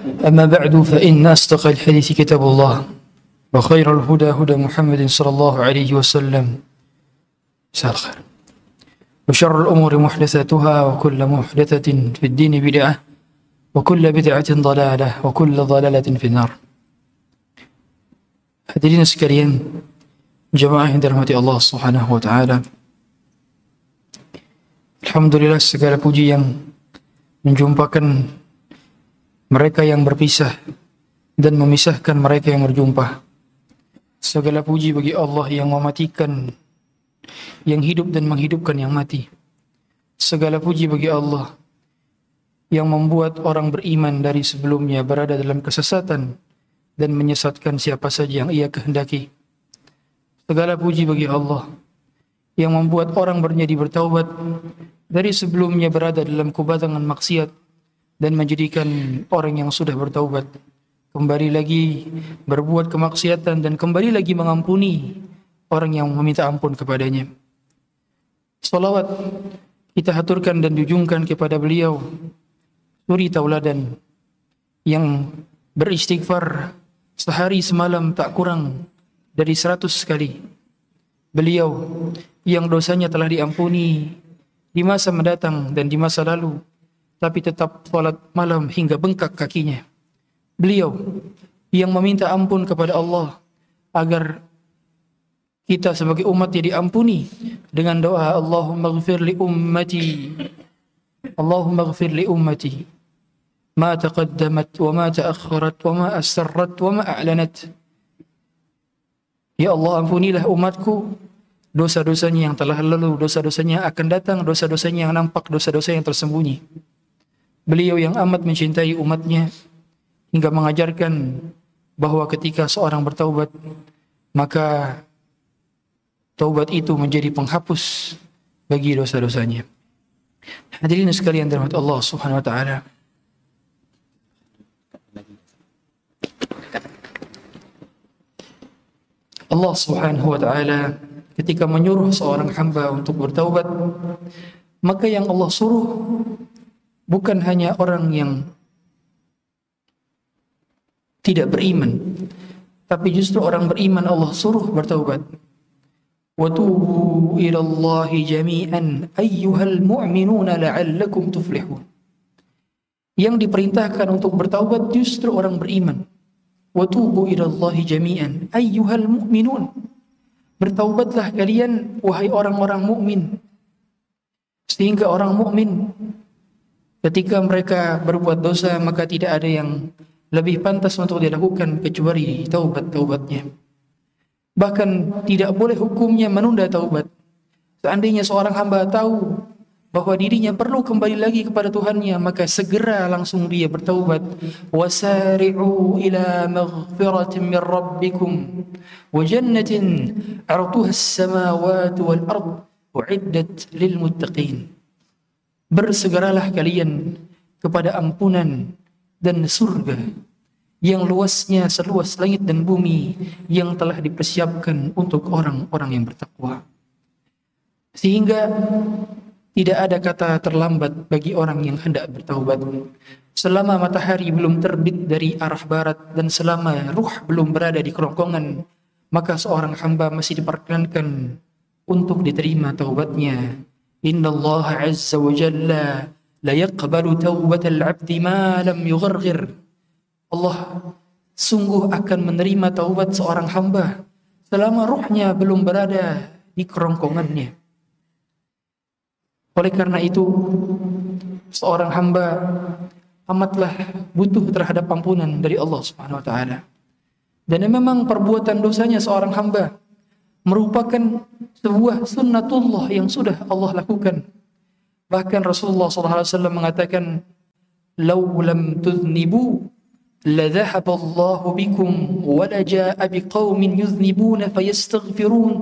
أما بعد فإن أصدق الحديث كتاب الله وخير الهدى هدى محمد صلى الله عليه وسلم. مساء الخير. وشر الأمور محدثاتها وكل محدثة في الدين بدعة وكل بدعة ضلالة وكل ضلالة في النار. Hadirin sekalian, jemaah yang dirahmati Allah Subhanahu wa taala. Alhamdulillah segala puji menjumpakan mereka yang berpisah dan memisahkan mereka yang berjumpa. Segala puji bagi Allah yang mematikan yang hidup dan menghidupkan yang mati. Segala puji bagi Allah yang membuat orang beriman dari sebelumnya berada dalam kesesatan dan menyesatkan siapa saja yang ia kehendaki. Segala puji bagi Allah yang membuat orang berjadi bertaubat dari sebelumnya berada dalam kubatangan maksiat dan menjadikan orang yang sudah bertaubat kembali lagi berbuat kemaksiatan dan kembali lagi mengampuni orang yang meminta ampun kepadanya. Salawat kita haturkan dan dijungkan kepada beliau suri tauladan yang beristighfar sehari semalam tak kurang dari seratus kali. Beliau yang dosanya telah diampuni di masa mendatang dan di masa lalu, tapi tetap salat malam hingga bengkak kakinya. Beliau yang meminta ampun kepada Allah agar kita sebagai umat jadi ampuni dengan doa Allahumma ghfir li ummati. Allahumma ghfir li ummati. Ma taqaddamat wa ma ta'akhkharat wa ma asarrat wa ma a'lanat. Ya Allah ampunilah umatku dosa-dosanya yang telah lalu dosa-dosanya yang akan datang dosa-dosanya yang nampak dosa-dosa yang tersembunyi. Beliau yang amat mencintai umatnya hingga mengajarkan bahwa ketika seorang bertaubat maka taubat itu menjadi penghapus bagi dosa-dosanya. Hadirin sekalian dirahmati Allah Subhanahu wa taala. Allah Subhanahu wa taala ketika menyuruh seorang hamba untuk bertaubat maka yang Allah suruh bukan hanya orang yang tidak beriman tapi justru orang beriman Allah suruh bertaubat wa tubu ila Allah jami'an ayyuhal mu'minuna la'allakum tuflihun yang diperintahkan untuk bertaubat justru orang beriman Watubu ila Allah jami'an ayyuhal mu'minun. Bertaubatlah kalian wahai orang-orang mukmin. Sehingga orang mukmin ketika mereka berbuat dosa maka tidak ada yang lebih pantas untuk dilakukan kecuali taubat-taubatnya. Bahkan tidak boleh hukumnya menunda taubat. Seandainya seorang hamba tahu bahwa dirinya perlu kembali lagi kepada Tuhannya maka segera langsung dia bertaubat wasari'u ila maghfiratin min rabbikum wa jannatin 'arduha as-samawati wal ard lil muttaqin bersegeralah kalian kepada ampunan dan surga yang luasnya seluas langit dan bumi yang telah dipersiapkan untuk orang-orang yang bertakwa sehingga tidak ada kata terlambat bagi orang yang hendak bertaubat. Selama matahari belum terbit dari arah barat dan selama ruh belum berada di kerongkongan, maka seorang hamba masih diperkenankan untuk diterima taubatnya. Allah Azza wa Jalla la yaqbalu taubatal abdi ma lam yugharghir. Allah sungguh akan menerima taubat seorang hamba selama ruhnya belum berada di kerongkongannya. Oleh karena itu, seorang hamba amatlah butuh terhadap ampunan dari Allah Subhanahu wa taala. Dan memang perbuatan dosanya seorang hamba merupakan sebuah sunnatullah yang sudah Allah lakukan. Bahkan Rasulullah SAW mengatakan, "Lau lam tudnibu لذهب الله بكم ولجاء بقوم يذنبون فيستغفرون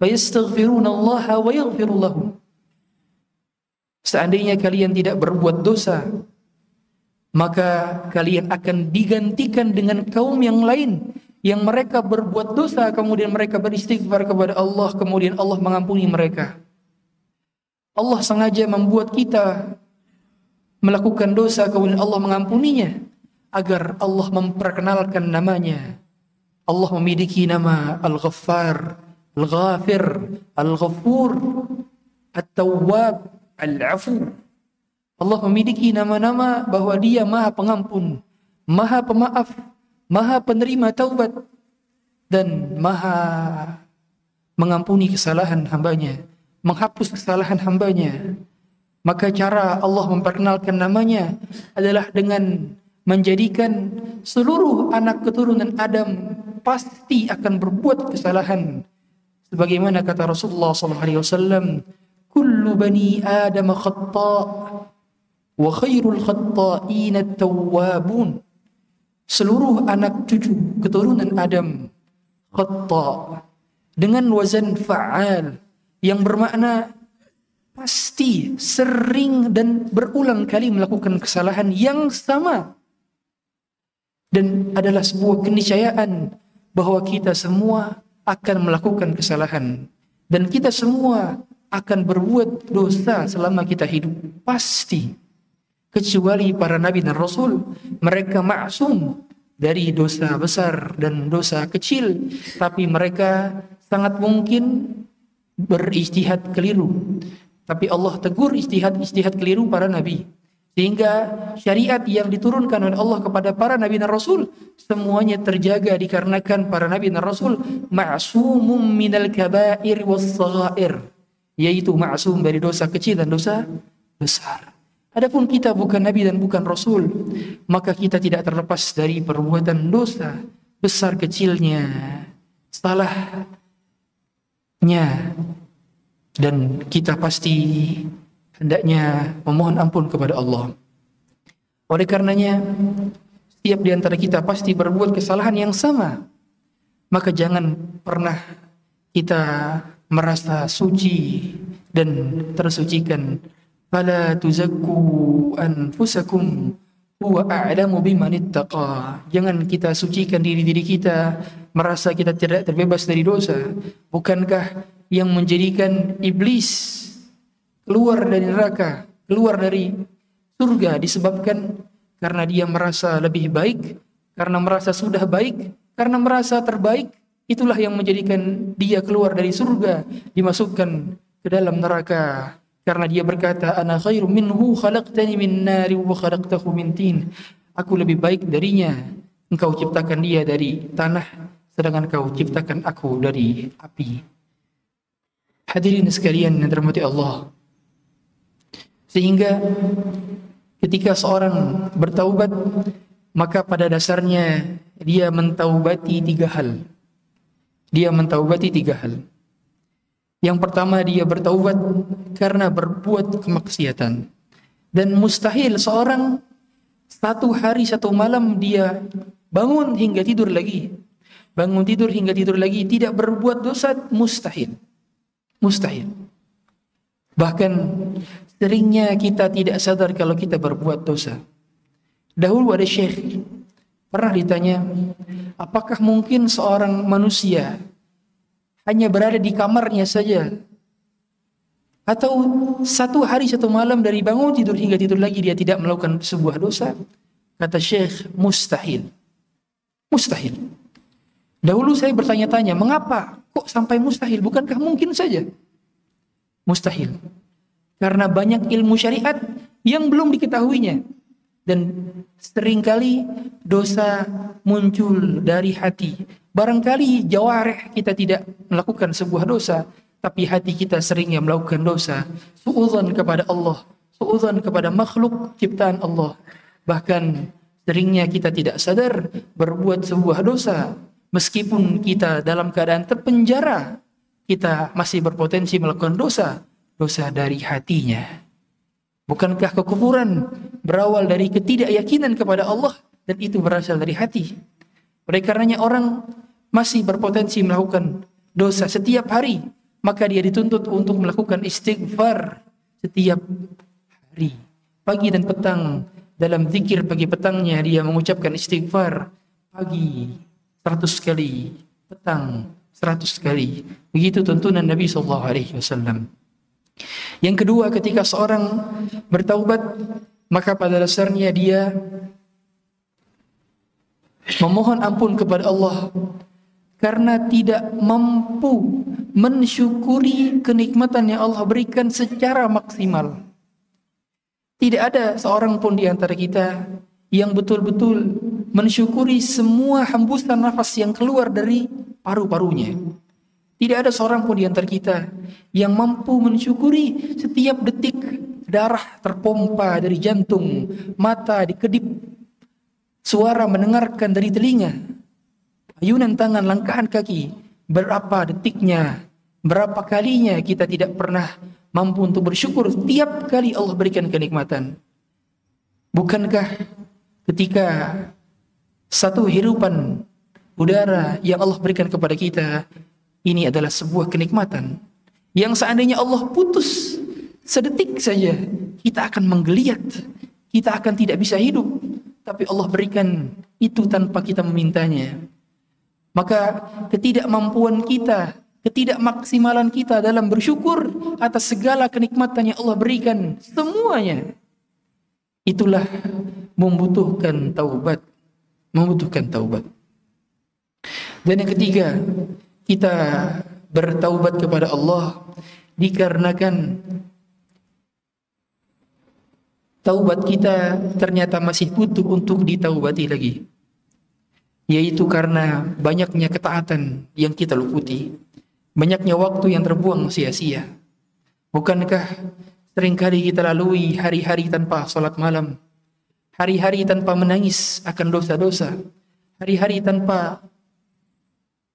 fayastaghfiruna Allah wa yaghfiru lahum. Seandainya kalian tidak berbuat dosa, maka kalian akan digantikan dengan kaum yang lain yang mereka berbuat dosa kemudian mereka beristighfar kepada Allah kemudian Allah mengampuni mereka. Allah sengaja membuat kita melakukan dosa kemudian Allah mengampuninya agar Allah memperkenalkan namanya. Allah memiliki nama Al-Ghaffar, Al-Ghafir, Al-Ghafur, At-Tawwab, Al-Afu. Allah memiliki nama-nama bahwa dia maha pengampun, maha pemaaf, maha penerima taubat, dan maha mengampuni kesalahan hambanya, menghapus kesalahan hambanya. Maka cara Allah memperkenalkan namanya adalah dengan menjadikan seluruh anak keturunan Adam pasti akan berbuat kesalahan. Sebagaimana kata Rasulullah SAW, "Kullu bani Adam khata' wa khairul khata'in at-tawwabun." Seluruh anak cucu keturunan Adam khata' dengan wazan fa'al yang bermakna pasti sering dan berulang kali melakukan kesalahan yang sama. Dan adalah sebuah keniscayaan bahwa kita semua akan melakukan kesalahan dan kita semua akan berbuat dosa selama kita hidup. Pasti kecuali para nabi dan rasul mereka maksum dari dosa besar dan dosa kecil tapi mereka sangat mungkin beristihad keliru tapi Allah tegur istihad-istihad keliru para nabi sehingga syariat yang diturunkan oleh Allah kepada para nabi dan rasul semuanya terjaga dikarenakan para nabi dan rasul ma'sumum minal kabair was yaitu ma'sum dari dosa kecil dan dosa besar. Adapun kita bukan nabi dan bukan rasul, maka kita tidak terlepas dari perbuatan dosa besar kecilnya, salahnya dan kita pasti hendaknya memohon ampun kepada Allah. Oleh karenanya, setiap di antara kita pasti berbuat kesalahan yang sama. Maka jangan pernah kita merasa suci dan tersucikan. Fala tuzakku anfusakum huwa a'lamu biman ittaqa. Jangan kita sucikan diri-diri kita merasa kita tidak terbebas dari dosa. Bukankah yang menjadikan iblis keluar dari neraka, keluar dari surga disebabkan karena dia merasa lebih baik, karena merasa sudah baik, karena merasa terbaik, itulah yang menjadikan dia keluar dari surga, dimasukkan ke dalam neraka. Karena dia berkata, "Ana khairu minhu khalaqtani min nari wa khalaqtahu min tin." Aku lebih baik darinya. Engkau ciptakan dia dari tanah, sedangkan kau ciptakan aku dari api. Hadirin sekalian yang dirahmati Allah. Sehingga ketika seorang bertaubat maka pada dasarnya dia mentaubati tiga hal. Dia mentaubati tiga hal. Yang pertama dia bertaubat karena berbuat kemaksiatan. Dan mustahil seorang satu hari satu malam dia bangun hingga tidur lagi. Bangun tidur hingga tidur lagi tidak berbuat dosa mustahil. Mustahil. Bahkan seringnya kita tidak sadar kalau kita berbuat dosa. Dahulu ada syekh pernah ditanya, apakah mungkin seorang manusia hanya berada di kamarnya saja atau satu hari satu malam dari bangun tidur hingga tidur lagi dia tidak melakukan sebuah dosa? Kata syekh, mustahil. Mustahil. Dahulu saya bertanya-tanya, mengapa? Kok sampai mustahil? Bukankah mungkin saja? Mustahil. Karena banyak ilmu syariat yang belum diketahuinya. Dan sering kali dosa muncul dari hati. Barangkali jawareh kita tidak melakukan sebuah dosa, tapi hati kita seringnya melakukan dosa. Suudzon kepada Allah, suudzon kepada makhluk ciptaan Allah. Bahkan seringnya kita tidak sadar berbuat sebuah dosa. Meskipun kita dalam keadaan terpenjara, kita masih berpotensi melakukan dosa, dosa dari hatinya. Bukankah kekufuran berawal dari ketidakyakinan kepada Allah dan itu berasal dari hati. Oleh karenanya orang masih berpotensi melakukan dosa setiap hari, maka dia dituntut untuk melakukan istighfar setiap hari. Pagi dan petang dalam zikir pagi petangnya dia mengucapkan istighfar pagi 100 kali, petang seratus kali. Begitu tuntunan Nabi Sallallahu Alaihi Wasallam. Yang kedua ketika seorang bertaubat maka pada dasarnya dia memohon ampun kepada Allah karena tidak mampu mensyukuri kenikmatan yang Allah berikan secara maksimal. Tidak ada seorang pun di antara kita yang betul-betul mensyukuri semua hembusan nafas yang keluar dari paru-parunya. Tidak ada seorang pun di antara kita yang mampu mensyukuri setiap detik darah terpompa dari jantung, mata dikedip, suara mendengarkan dari telinga, ayunan tangan, langkahan kaki, berapa detiknya, berapa kalinya kita tidak pernah mampu untuk bersyukur setiap kali Allah berikan kenikmatan. Bukankah ketika satu hirupan udara yang Allah berikan kepada kita ini adalah sebuah kenikmatan yang seandainya Allah putus sedetik saja kita akan menggeliat, kita akan tidak bisa hidup. Tapi Allah berikan itu tanpa kita memintanya. Maka ketidakmampuan kita, ketidakmaksimalan kita dalam bersyukur atas segala kenikmatan yang Allah berikan semuanya itulah membutuhkan taubat, membutuhkan taubat. Dan yang ketiga, kita bertaubat kepada Allah dikarenakan taubat kita ternyata masih butuh untuk ditaubati lagi. Yaitu karena banyaknya ketaatan yang kita luputi. Banyaknya waktu yang terbuang sia-sia. Bukankah sering kali kita lalui hari-hari tanpa sholat malam? Hari-hari tanpa menangis akan dosa-dosa. Hari-hari tanpa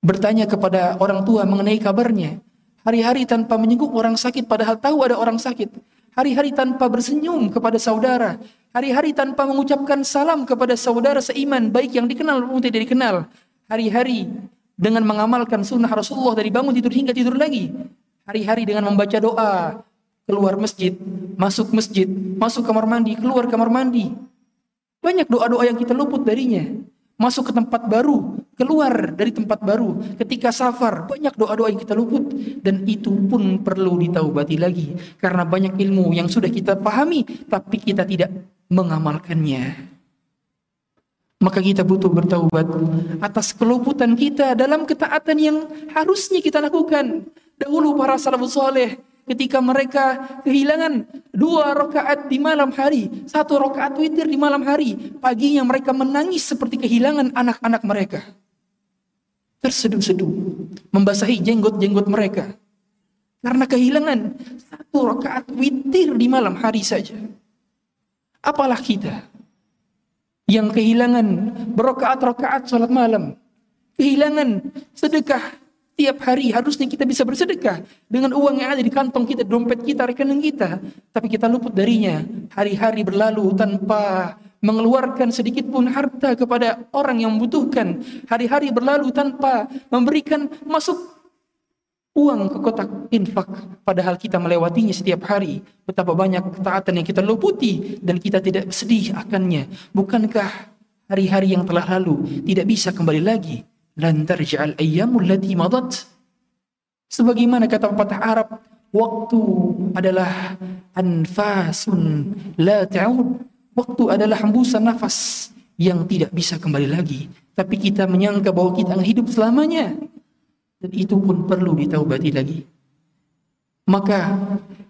bertanya kepada orang tua mengenai kabarnya. Hari-hari tanpa menyenguk orang sakit padahal tahu ada orang sakit. Hari-hari tanpa bersenyum kepada saudara. Hari-hari tanpa mengucapkan salam kepada saudara seiman baik yang dikenal maupun tidak dikenal. Hari-hari dengan mengamalkan sunnah Rasulullah dari bangun tidur hingga tidur lagi. Hari-hari dengan membaca doa, keluar masjid, masuk masjid, masuk kamar mandi, keluar kamar mandi. Banyak doa-doa yang kita luput darinya masuk ke tempat baru, keluar dari tempat baru, ketika safar, banyak doa-doa yang kita luput dan itu pun perlu ditaubati lagi karena banyak ilmu yang sudah kita pahami tapi kita tidak mengamalkannya. Maka kita butuh bertaubat atas keluputan kita dalam ketaatan yang harusnya kita lakukan. Dahulu para salafus saleh ketika mereka kehilangan dua rakaat di malam hari, satu rakaat witir di malam hari, paginya mereka menangis seperti kehilangan anak-anak mereka. Terseduh-seduh, membasahi jenggot-jenggot mereka. Karena kehilangan satu rakaat witir di malam hari saja. Apalah kita yang kehilangan berokaat-rokaat salat malam, kehilangan sedekah Tiap hari harusnya kita bisa bersedekah dengan uang yang ada di kantong kita, dompet kita, rekening kita. Tapi kita luput darinya. Hari-hari berlalu tanpa mengeluarkan sedikit pun harta kepada orang yang membutuhkan. Hari-hari berlalu tanpa memberikan masuk uang ke kotak infak. Padahal kita melewatinya setiap hari. Betapa banyak ketaatan yang kita luputi dan kita tidak sedih akannya. Bukankah hari-hari yang telah lalu tidak bisa kembali lagi? Lan tarja'al ayyamul lati madat. Sebagaimana kata pepatah Arab waktu adalah anfasun la ta'ud. Waktu adalah hembusan nafas yang tidak bisa kembali lagi. Tapi kita menyangka bahwa kita akan hidup selamanya. Dan itu pun perlu ditaubati lagi. Maka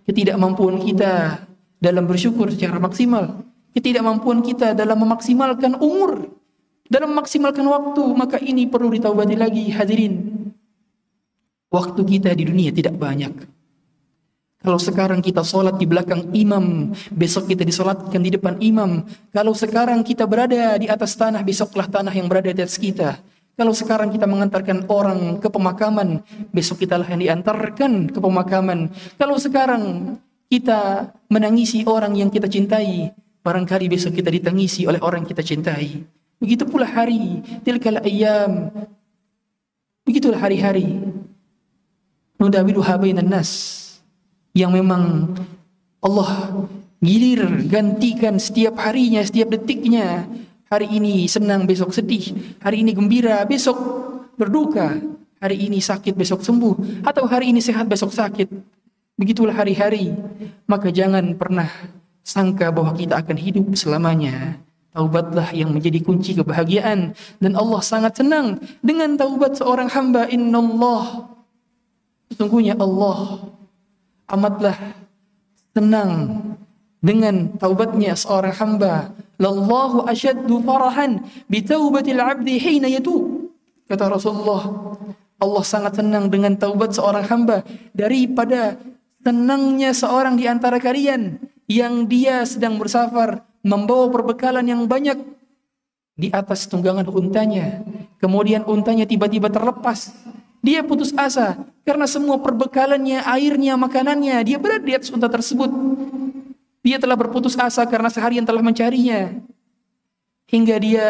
ketidakmampuan kita dalam bersyukur secara maksimal ketidakmampuan kita dalam memaksimalkan umur dalam memaksimalkan waktu, maka ini perlu ditaubati lagi hadirin. Waktu kita di dunia tidak banyak. Kalau sekarang kita sholat di belakang imam, besok kita disolatkan di depan imam. Kalau sekarang kita berada di atas tanah, besoklah tanah yang berada di atas kita. Kalau sekarang kita mengantarkan orang ke pemakaman, besok kita lah yang diantarkan ke pemakaman. Kalau sekarang kita menangisi orang yang kita cintai, barangkali besok kita ditangisi oleh orang yang kita cintai. Begitu pula hari, tilkal ayam. Begitulah hari-hari. Nudawiluha bainan nas. Yang memang Allah gilir gantikan setiap harinya, setiap detiknya. Hari ini senang, besok sedih. Hari ini gembira, besok berduka. Hari ini sakit, besok sembuh. Atau hari ini sehat, besok sakit. Begitulah hari-hari. Maka jangan pernah sangka bahwa kita akan hidup selamanya. Taubatlah yang menjadi kunci kebahagiaan dan Allah sangat senang dengan taubat seorang hamba. Innallah sesungguhnya Allah amatlah senang dengan taubatnya seorang hamba. Lallahu asyaddu farahan bi taubatil abdi hina yatub. Kata Rasulullah, Allah sangat senang dengan taubat seorang hamba daripada senangnya seorang di antara kalian yang dia sedang bersafar membawa perbekalan yang banyak di atas tunggangan untanya. Kemudian untanya tiba-tiba terlepas. Dia putus asa karena semua perbekalannya, airnya, makanannya, dia berada di atas unta tersebut. Dia telah berputus asa karena seharian telah mencarinya. Hingga dia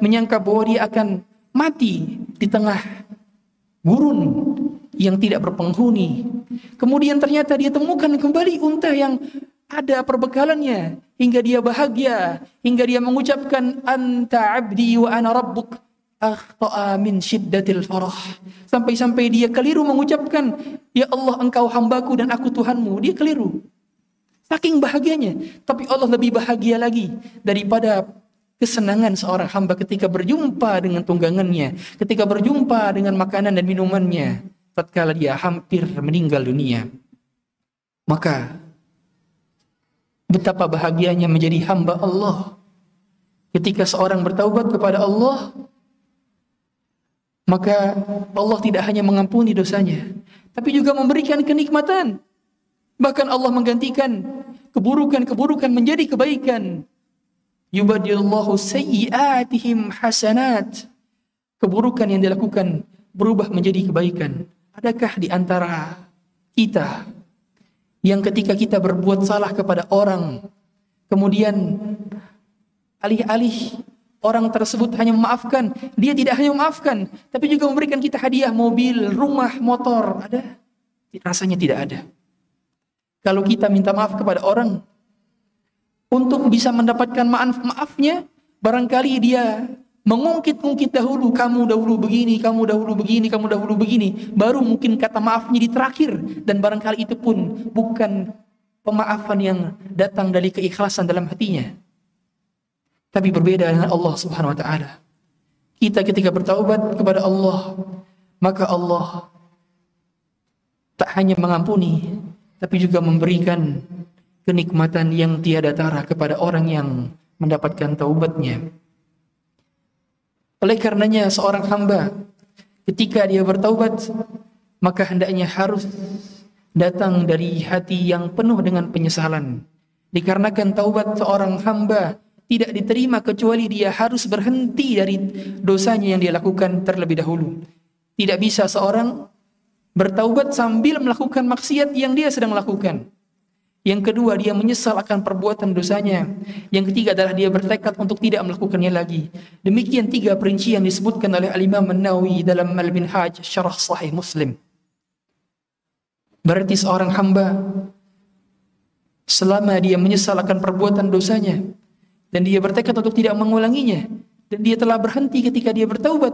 menyangka bahwa dia akan mati di tengah gurun yang tidak berpenghuni. Kemudian ternyata dia temukan kembali unta yang ada perbekalannya hingga dia bahagia. Hingga dia mengucapkan anta abdi wa ana rabbuk. Akhta'a min syiddatil farah. Sampai-sampai dia keliru mengucapkan ya Allah engkau hambaku dan aku Tuhanmu. Dia keliru. Saking bahagianya. Tapi Allah lebih bahagia lagi daripada kesenangan seorang hamba ketika berjumpa dengan tunggangannya, ketika berjumpa dengan makanan dan minumannya, tatkala dia hampir meninggal dunia. Maka betapa bahagianya menjadi hamba Allah ketika seorang bertaubat kepada Allah maka Allah tidak hanya mengampuni dosanya tapi juga memberikan kenikmatan bahkan Allah menggantikan keburukan-keburukan menjadi kebaikan yubadillahu sayyiatihim hasanat. Keburukan yang dilakukan berubah menjadi kebaikan. Adakah di antara kita yang ketika kita berbuat salah kepada orang, kemudian alih-alih orang tersebut hanya memaafkan, dia tidak hanya memaafkan, tapi juga memberikan kita hadiah mobil, rumah, motor. Ada? Rasanya tidak ada. Kalau kita minta maaf kepada orang, untuk bisa mendapatkan maaf maafnya barangkali dia mengungkit-ungkit dahulu kamu dahulu begini kamu dahulu begini kamu dahulu begini. Baru mungkin kata maafnya di terakhir. Dan barangkali itu pun bukan pemaafan yang datang dari keikhlasan dalam hatinya. Tapi berbeda dengan Allah Subhanahu wa taala. Kita ketika bertaubat kepada Allah maka Allah tak hanya mengampuni tapi juga memberikan kenikmatan yang tiada tara kepada orang yang mendapatkan taubatnya. Oleh karenanya seorang hamba ketika dia bertaubat maka hendaknya harus datang dari hati yang penuh dengan penyesalan. Dikarenakan taubat seorang hamba tidak diterima kecuali dia harus berhenti dari dosanya yang dia lakukan terlebih dahulu. Tidak bisa seorang bertaubat sambil melakukan maksiat yang dia sedang lakukan. Yang kedua, dia menyesal akan perbuatan dosanya. Yang ketiga adalah dia bertekad untuk tidak melakukannya lagi. Demikian tiga perincian disebutkan oleh Al-Imam An-Nawawi dalam Al-Minhaj Syarah Sahih Muslim. Berarti seorang hamba selama dia menyesal akan perbuatan dosanya dan dia bertekad untuk tidak mengulanginya dan dia telah berhenti ketika dia bertaubat,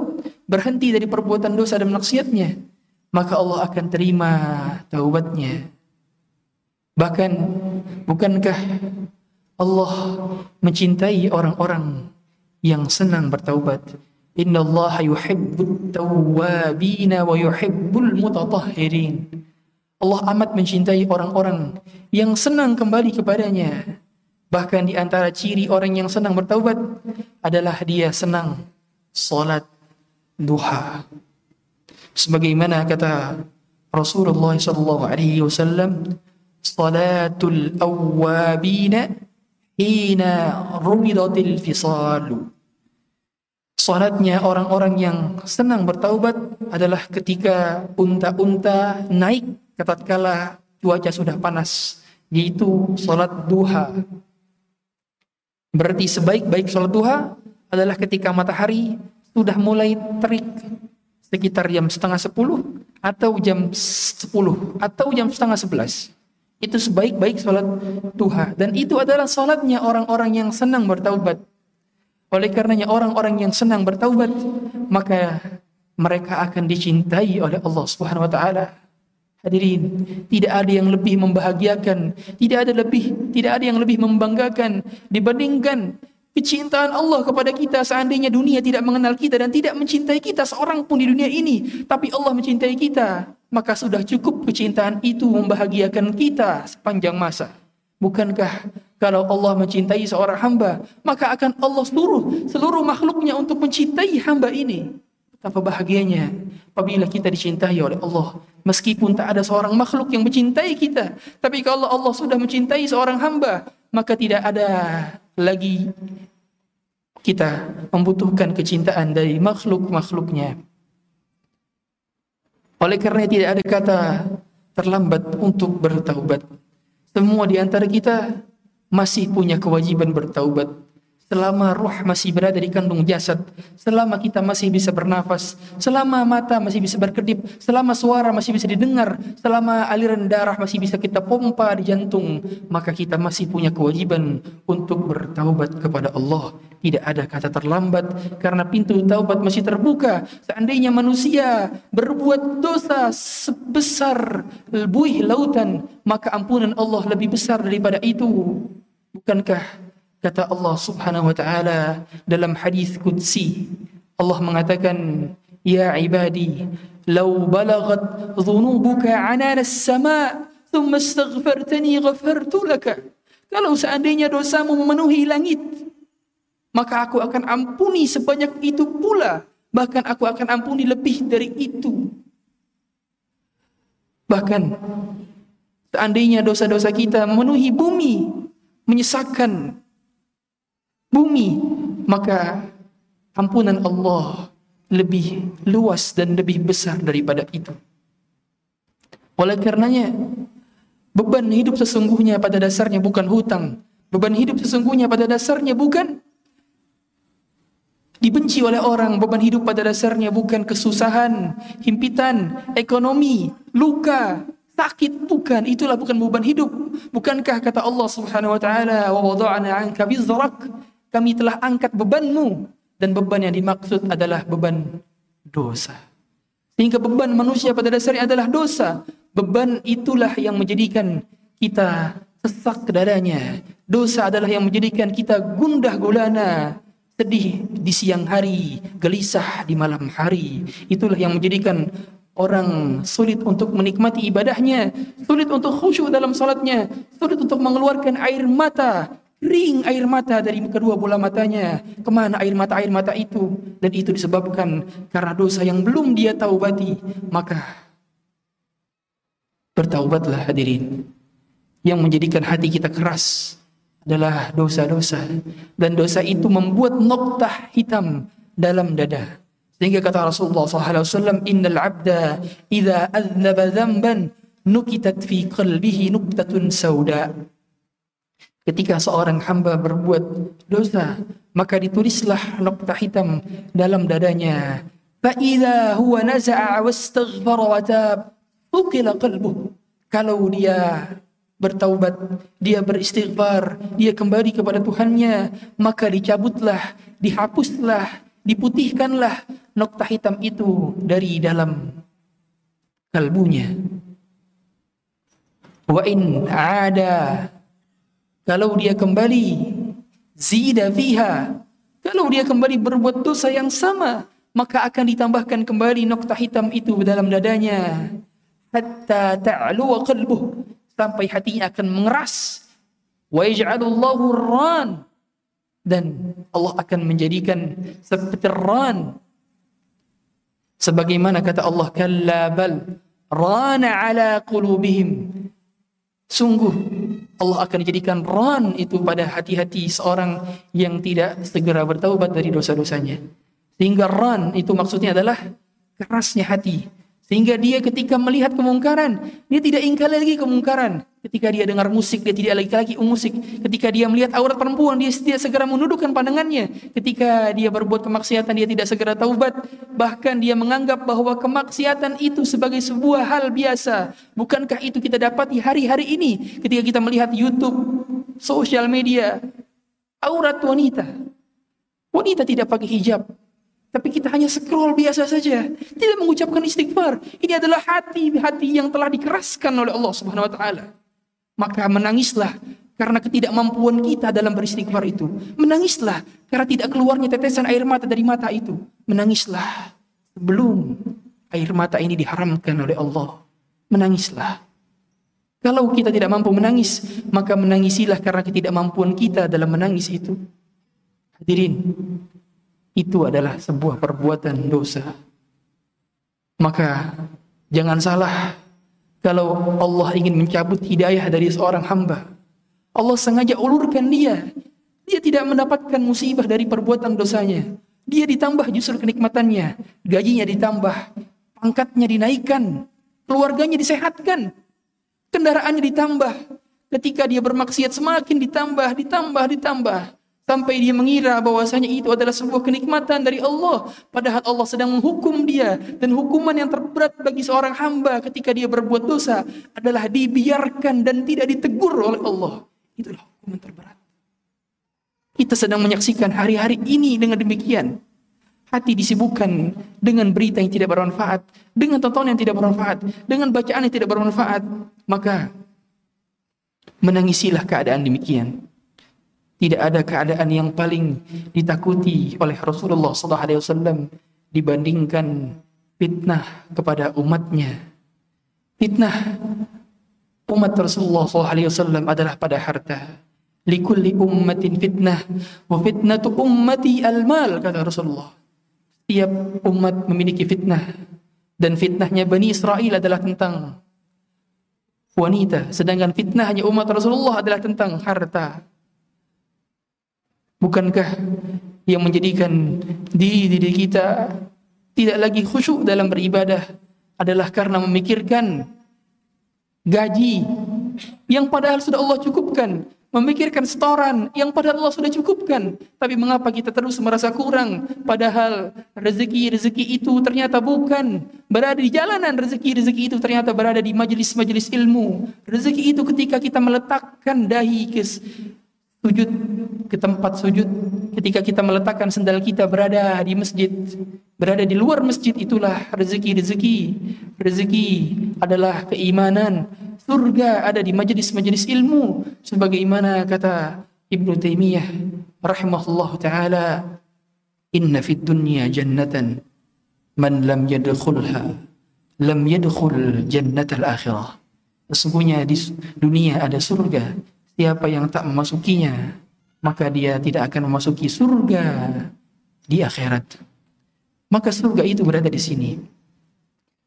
berhenti dari perbuatan dosa dan maksiatnya, maka Allah akan terima taubatnya. Bahkan bukankah Allah mencintai orang-orang yang senang bertaubat? Inna Allah yuhibbut tawwabina wa yuhibbul mutatahhirin. Allah amat mencintai orang-orang yang senang kembali kepadanya. Bahkan di antara ciri orang yang senang bertaubat adalah dia senang salat duha. Sebagaimana kata Rasulullah sallallahu alaihi wasallam, salatul awwabina hina rumidatil fisalu Salatnya orang-orang yang senang bertaubat adalah ketika unta-unta naik kala cuaca sudah panas, yaitu salat duha. Berarti sebaik-baik salat duha adalah ketika matahari sudah mulai terik sekitar jam setengah sepuluh atau jam sepuluh atau jam setengah sebelas. Itu sebaik-baik sholat duha. Dan itu adalah sholatnya orang-orang yang senang bertaubat. Oleh karenanya orang-orang yang senang bertaubat, maka mereka akan dicintai oleh Allah Subhanahu wa taala. Hadirin, tidak ada yang lebih membahagiakan, tidak ada lebih, tidak ada yang lebih membanggakan dibandingkan kecintaan Allah kepada kita seandainya dunia tidak mengenal kita dan tidak mencintai kita seorang pun di dunia ini, tapi Allah mencintai kita, maka sudah cukup kecintaan itu membahagiakan kita sepanjang masa. Bukankah kalau Allah mencintai seorang hamba, maka akan Allah suruh seluruh makhluknya untuk mencintai hamba ini. Betapa bahagianya apabila kita dicintai oleh Allah. Meskipun tak ada seorang makhluk yang mencintai kita. Tapi kalau Allah sudah mencintai seorang hamba, maka tidak ada lagi kita membutuhkan kecintaan dari makhluk-makhluknya. Oleh karena tidak ada kata terlambat untuk bertaubat. Semua di antara kita masih punya kewajiban bertaubat selama ruh masih berada di kandung jasad, selama kita masih bisa bernafas, selama mata masih bisa berkedip, selama suara masih bisa didengar, selama aliran darah masih bisa kita pompa di jantung, maka kita masih punya kewajiban untuk bertaubat kepada Allah. Tidak ada kata terlambat karena pintu taubat masih terbuka. Seandainya manusia berbuat dosa sebesar buih lautan, maka ampunan Allah lebih besar daripada itu. Bukankah Kata Allah Subhanahu wa taala dalam hadis qudsi Allah mengatakan ya ibadi law balagat dhunubuka anana as-sama thumma astaghfartani ghafartu laka. Kalau seandainya dosamu memenuhi langit maka aku akan ampuni sebanyak itu pula. Bahkan aku akan ampuni lebih dari itu. Bahkan seandainya dosa-dosa kita memenuhi bumi menyesakkan bumi, maka ampunan Allah lebih luas dan lebih besar daripada itu. Oleh karenanya, beban hidup sesungguhnya pada dasarnya bukan hutang. Beban hidup sesungguhnya pada dasarnya bukan dibenci oleh orang. Beban hidup pada dasarnya bukan kesusahan, himpitan, ekonomi, luka, sakit. Bukan, itulah bukan beban hidup. Bukankah kata Allah Subhanahu wa taala, "Wa wada'na 'anka wizrak" kami telah angkat bebanmu dan beban yang dimaksud adalah beban dosa. Sehingga beban manusia pada dasarnya adalah dosa. Beban itulah yang menjadikan kita sesak dadanya. Dosa adalah yang menjadikan kita gundah gulana, sedih di siang hari, gelisah di malam hari. Itulah yang menjadikan orang sulit untuk menikmati ibadahnya, sulit untuk khusyuk dalam salatnya, sulit untuk mengeluarkan air mata, Ring air mata dari kedua bola matanya. Ke mana air mata-air mata itu? Dan itu disebabkan karena dosa yang belum dia taubati. Maka bertaubatlah hadirin. Yang menjadikan hati kita keras adalah dosa-dosa. Dan dosa itu membuat noktah hitam dalam dada. Sehingga kata Rasulullah SAW, Innal abda idha aznaba zamban nukitat fi qalbihi nuktatun sauda. Ketika seorang hamba berbuat dosa, maka ditulislah nokta hitam dalam dadanya. Fa'idha huwa naza'a wastaghfara wa tab, qalbuh. Kalau dia bertaubat, dia beristighfar, dia kembali kepada Tuhannya, maka dicabutlah, dihapuslah, diputihkanlah nokta hitam itu dari dalam kalbunya. Wa in ada kalau dia kembali zida fiha. Kalau dia kembali berbuat dosa yang sama, maka akan ditambahkan kembali nokta hitam itu dalam dadanya. Hatta ta'lu qalbuh sampai hatinya akan mengeras. Wa yaj'alullahu ran dan Allah akan menjadikan seperti ran sebagaimana kata Allah kalla bal rana ala qulubihim Sungguh Allah akan jadikan ran itu pada hati-hati seorang yang tidak segera bertaubat dari dosa-dosanya. Sehingga ran itu maksudnya adalah kerasnya hati. Sehingga dia ketika melihat kemungkaran, dia tidak ingkar lagi kemungkaran. Ketika dia dengar musik, dia tidak lagi lagi musik. Ketika dia melihat aurat perempuan, dia tidak segera menundukkan pandangannya. Ketika dia berbuat kemaksiatan, dia tidak segera taubat. Bahkan dia menganggap bahwa kemaksiatan itu sebagai sebuah hal biasa. Bukankah itu kita dapat di hari-hari ini ketika kita melihat YouTube, sosial media, aurat wanita. Wanita tidak pakai hijab, Tapi kita hanya scroll biasa saja, tidak mengucapkan istighfar. Ini adalah hati-hati yang telah dikeraskan oleh Allah Subhanahu wa taala. Maka menangislah karena ketidakmampuan kita dalam beristighfar itu. Menangislah karena tidak keluarnya tetesan air mata dari mata itu. Menangislah sebelum air mata ini diharamkan oleh Allah. Menangislah. Kalau kita tidak mampu menangis, maka menangisilah karena ketidakmampuan kita dalam menangis itu. Hadirin, itu adalah sebuah perbuatan dosa. Maka jangan salah kalau Allah ingin mencabut hidayah dari seorang hamba. Allah sengaja ulurkan dia. Dia tidak mendapatkan musibah dari perbuatan dosanya. Dia ditambah justru kenikmatannya. Gajinya ditambah. Pangkatnya dinaikkan. Keluarganya disehatkan. Kendaraannya ditambah. Ketika dia bermaksiat semakin ditambah, ditambah, ditambah. Sampai dia mengira bahwasanya itu adalah sebuah kenikmatan dari Allah. Padahal Allah sedang menghukum dia. Dan hukuman yang terberat bagi seorang hamba ketika dia berbuat dosa adalah dibiarkan dan tidak ditegur oleh Allah. Itulah hukuman terberat. Kita sedang menyaksikan hari-hari ini dengan demikian. Hati disibukkan dengan berita yang tidak bermanfaat, dengan tontonan yang tidak bermanfaat, dengan bacaan yang tidak bermanfaat. Maka menangisilah keadaan demikian. Tidak ada keadaan yang paling ditakuti oleh Rasulullah SAW dibandingkan fitnah kepada umatnya. Fitnah umat Rasulullah SAW adalah pada harta. Likulli ummatin fitnah wa fitnatu ummati al-mal kata Rasulullah. Setiap umat memiliki fitnah dan fitnahnya Bani Israel adalah tentang wanita sedangkan fitnahnya umat Rasulullah adalah tentang harta Bukankah yang menjadikan diri diri kita tidak lagi khusyuk dalam beribadah adalah karena memikirkan gaji yang padahal sudah Allah cukupkan, memikirkan setoran yang padahal Allah sudah cukupkan. Tapi mengapa kita terus merasa kurang padahal rezeki-rezeki itu ternyata bukan berada di jalanan, rezeki-rezeki itu ternyata berada di majelis-majelis ilmu. Rezeki itu ketika kita meletakkan dahi ke sujud ke tempat sujud. Ketika kita meletakkan sendal kita berada di masjid berada di luar masjid itulah rezeki-rezeki rezeki. Adalah keimanan. Surga ada di majelis-majelis ilmu. Sebagaimana kata Ibnu Taimiyah rahimahullah taala inna fid dunya jannatan man lam yadkhulha lam yadkhul jannatal akhirah sesungguhnya di dunia ada surga Siapa yang tak memasukinya, maka dia tidak akan memasuki surga di akhirat. Maka surga itu berada di sini.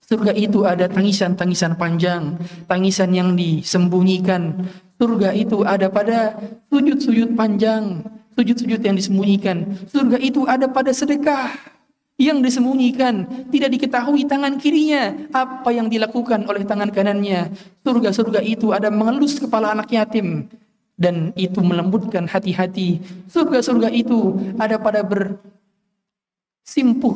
Surga itu ada tangisan-tangisan panjang, tangisan yang disembunyikan. Surga itu ada pada sujud-sujud panjang, sujud-sujud yang disembunyikan. Surga itu ada pada sedekah yang disembunyikan, tidak diketahui tangan kirinya apa yang dilakukan oleh tangan kanannya. Surga-surga itu ada mengelus kepala anak yatim dan itu melembutkan hati-hati. Surga-surga itu ada pada bersimpuh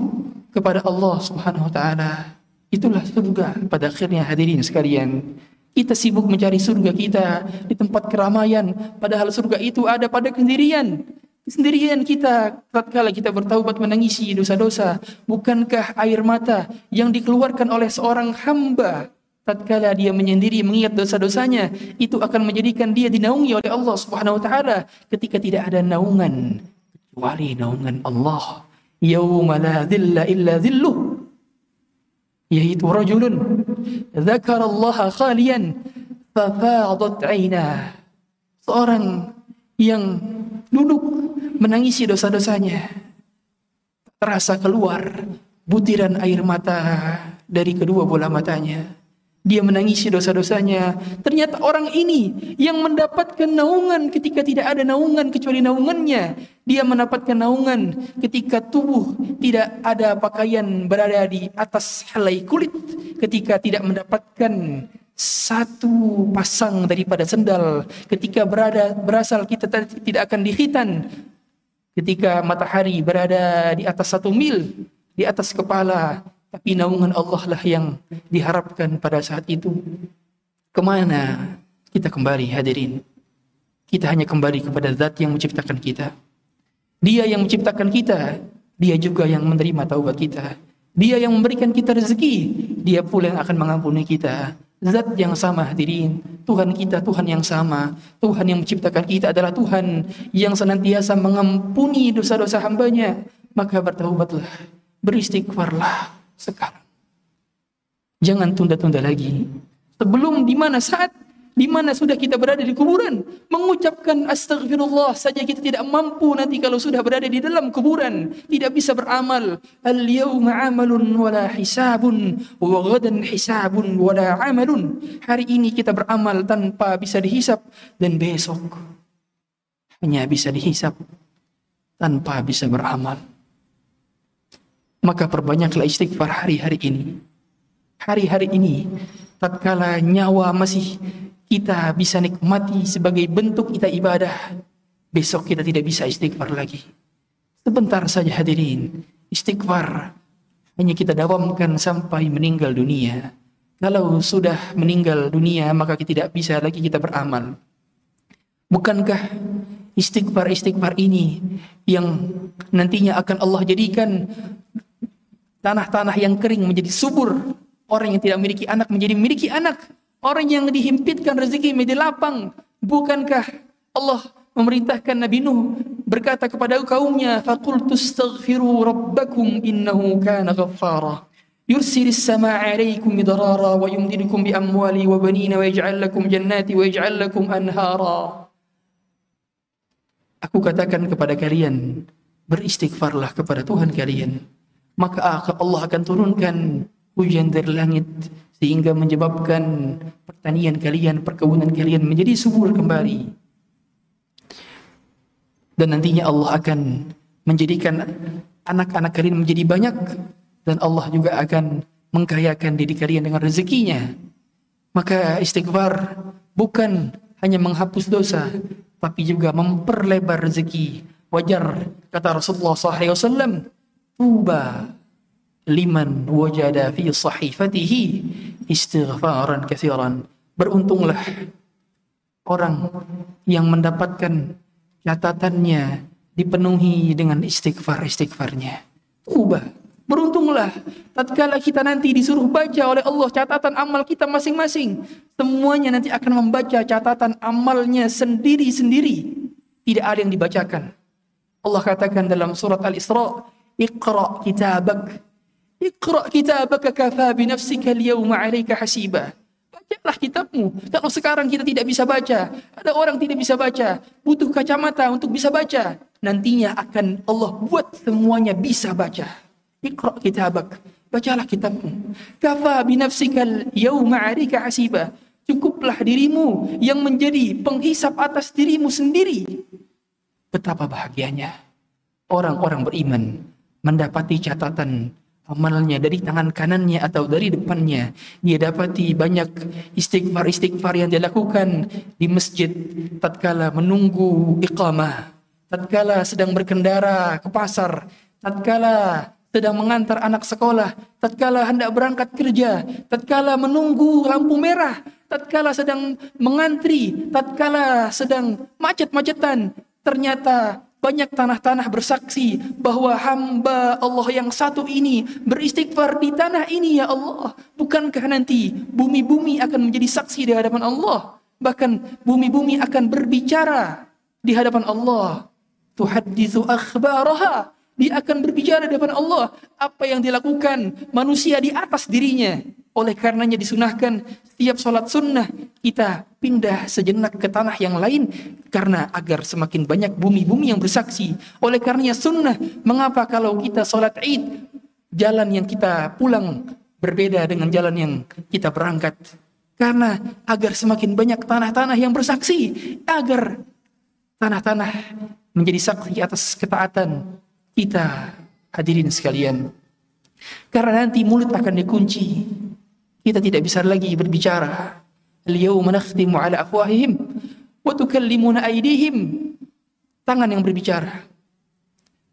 kepada Allah Subhanahu wa taala. Itulah surga pada akhirnya hadirin sekalian. Kita sibuk mencari surga kita di tempat keramaian, padahal surga itu ada pada kesendirian. Kesendirian kita tatkala kita bertaubat menangisi dosa-dosa, bukankah air mata yang dikeluarkan oleh seorang hamba tatkala dia menyendiri mengingat dosa-dosanya, itu akan menjadikan dia dinaungi oleh Allah Subhanahu wa taala ketika tidak ada naungan kecuali naungan Allah. Yauma la dhilla illa dhilluh. Yaitu rajulun dzakara Allah khalian fafadat 'ainah. Seorang yang duduk menangisi dosa-dosanya. Terasa keluar butiran air mata dari kedua bola matanya. Dia menangisi dosa-dosanya. Ternyata orang ini yang mendapatkan naungan ketika tidak ada naungan kecuali naungannya. Dia mendapatkan naungan ketika tubuh tidak ada pakaian berada di atas helai kulit. Ketika tidak mendapatkan satu pasang daripada sendal. Ketika berada berasal kita tidak akan dihitan ketika matahari berada di atas satu mil di atas kepala tapi naungan Allah lah yang diharapkan pada saat itu ke mana kita kembali hadirin kita hanya kembali kepada zat yang menciptakan kita dia yang menciptakan kita Dia juga yang menerima taubat kita. Dia yang memberikan kita rezeki. Dia pula yang akan mengampuni kita. Zat yang sama hadirin. Tuhan kita Tuhan yang sama. Tuhan yang menciptakan kita adalah Tuhan yang senantiasa mengampuni dosa-dosa hambanya. Maka bertaubatlah. Beristighfarlah sekarang. Jangan tunda-tunda lagi. Sebelum di mana saat di mana sudah kita berada di kuburan? Mengucapkan astagfirullah saja kita tidak mampu nanti kalau sudah berada di dalam kuburan. Tidak bisa beramal. Al yauma amalun wala hisabun wa ghadan hisabun wala amalun. Hari ini kita beramal tanpa bisa dihisap. Dan besok hanya bisa dihisap tanpa bisa beramal. Maka perbanyaklah istighfar hari-hari ini. Hari-hari ini tatkala nyawa masih kita bisa nikmati sebagai bentuk kita ibadah. Besok kita tidak bisa istighfar lagi. Sebentar saja hadirin, istighfar hanya kita dawamkan sampai meninggal dunia. Kalau sudah meninggal dunia maka kita tidak bisa lagi kita beramal. Bukankah istighfar-istighfar ini yang nantinya akan Allah jadikan tanah-tanah yang kering menjadi subur, orang yang tidak memiliki anak menjadi memiliki anak, Orang yang dihimpitkan rezeki menjadi lapang. Bukankah Allah memerintahkan Nabi Nuh berkata kepada kaumnya, "Faqultu astaghfiru rabbakum innahu kana ghaffara." يرسل السماء عليكم مدرارا ويمددكم بأموال وبنين ويجعل لكم جنات ويجعل لكم أنهارا Aku katakan kepada kalian, beristighfarlah kepada Tuhan kalian. Maka Allah akan turunkan hujan dari langit sehingga menyebabkan pertanian kalian, perkebunan kalian menjadi subur kembali. Dan nantinya Allah akan menjadikan anak-anak kalian menjadi banyak dan Allah juga akan mengkayakan diri kalian dengan rezekinya. Maka istighfar bukan hanya menghapus dosa, tapi juga memperlebar rezeki. Wajar kata Rasulullah SAW, Tuba liman wajada fi sahifatihi istighfaran katsiran. Beruntunglah orang yang mendapatkan catatannya dipenuhi dengan istighfar-istighfarnya. Ubah. Beruntunglah tatkala kita nanti disuruh baca oleh Allah catatan amal kita masing-masing. Semuanya nanti akan membaca catatan amalnya sendiri-sendiri. Tidak ada yang dibacakan. Allah katakan dalam surat Al-Isra, "Iqra kitabak Iqra kitabaka kafa bi nafsika al-yawma 'alaika hasiba. Bacalah kitabmu. Kalau sekarang kita tidak bisa baca, ada orang tidak bisa baca, butuh kacamata untuk bisa baca. Nantinya akan Allah buat semuanya bisa baca. Iqra kitabak. Bacalah kitabmu. Kafa bi nafsika al-yawma 'alaika hasiba. Cukuplah dirimu yang menjadi penghisap atas dirimu sendiri. Betapa bahagianya orang-orang beriman mendapati catatan amalnya dari tangan kanannya atau dari depannya dia dapati banyak istighfar-istighfar yang dia lakukan di masjid tatkala menunggu iqamah tatkala sedang berkendara ke pasar tatkala sedang mengantar anak sekolah tatkala hendak berangkat kerja tatkala menunggu lampu merah tatkala sedang mengantri tatkala sedang macet-macetan. Ternyata banyak tanah-tanah bersaksi bahwa hamba Allah yang satu ini beristighfar di tanah ini ya Allah. Bukankah nanti bumi-bumi akan menjadi saksi di hadapan Allah? Bahkan bumi-bumi akan berbicara di hadapan Allah. Tuhadithu akhbaraha. Dia akan berbicara di hadapan Allah apa yang dilakukan manusia di atas dirinya. Oleh karenanya disunahkan setiap sholat sunnah kita pindah sejenak ke tanah yang lain karena agar semakin banyak bumi-bumi yang bersaksi. Oleh karenanya sunnah mengapa kalau kita sholat id jalan yang kita pulang berbeda dengan jalan yang kita berangkat. Karena agar semakin banyak tanah-tanah yang bersaksi agar tanah-tanah menjadi saksi atas ketaatan kita hadirin sekalian. Karena nanti mulut akan dikunci kita tidak bisa lagi berbicara. Al-yawma nakhtimu ala afwahihim wa tukallimuna aydihim. Tangan yang berbicara.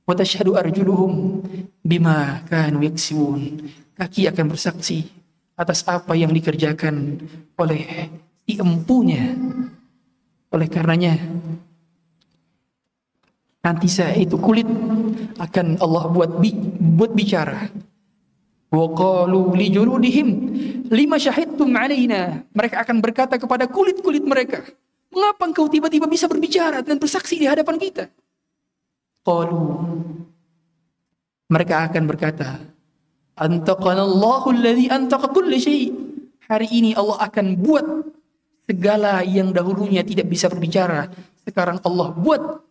Wa tashhadu arjuluhum bima kanu yaksibun. Kaki akan bersaksi atas apa yang dikerjakan oleh si empunya. Oleh karenanya Nanti saya itu kulit akan Allah buat bi buat bicara. Wa qalu li lima syahidtum alaina. Mereka akan berkata kepada kulit-kulit mereka, "Mengapa engkau tiba-tiba bisa berbicara dan bersaksi di hadapan kita?" Qalu mereka akan berkata, Antaqanallahu alladhi antaqa kulli syai. Hari ini Allah akan buat segala yang dahulunya tidak bisa berbicara. Sekarang Allah buat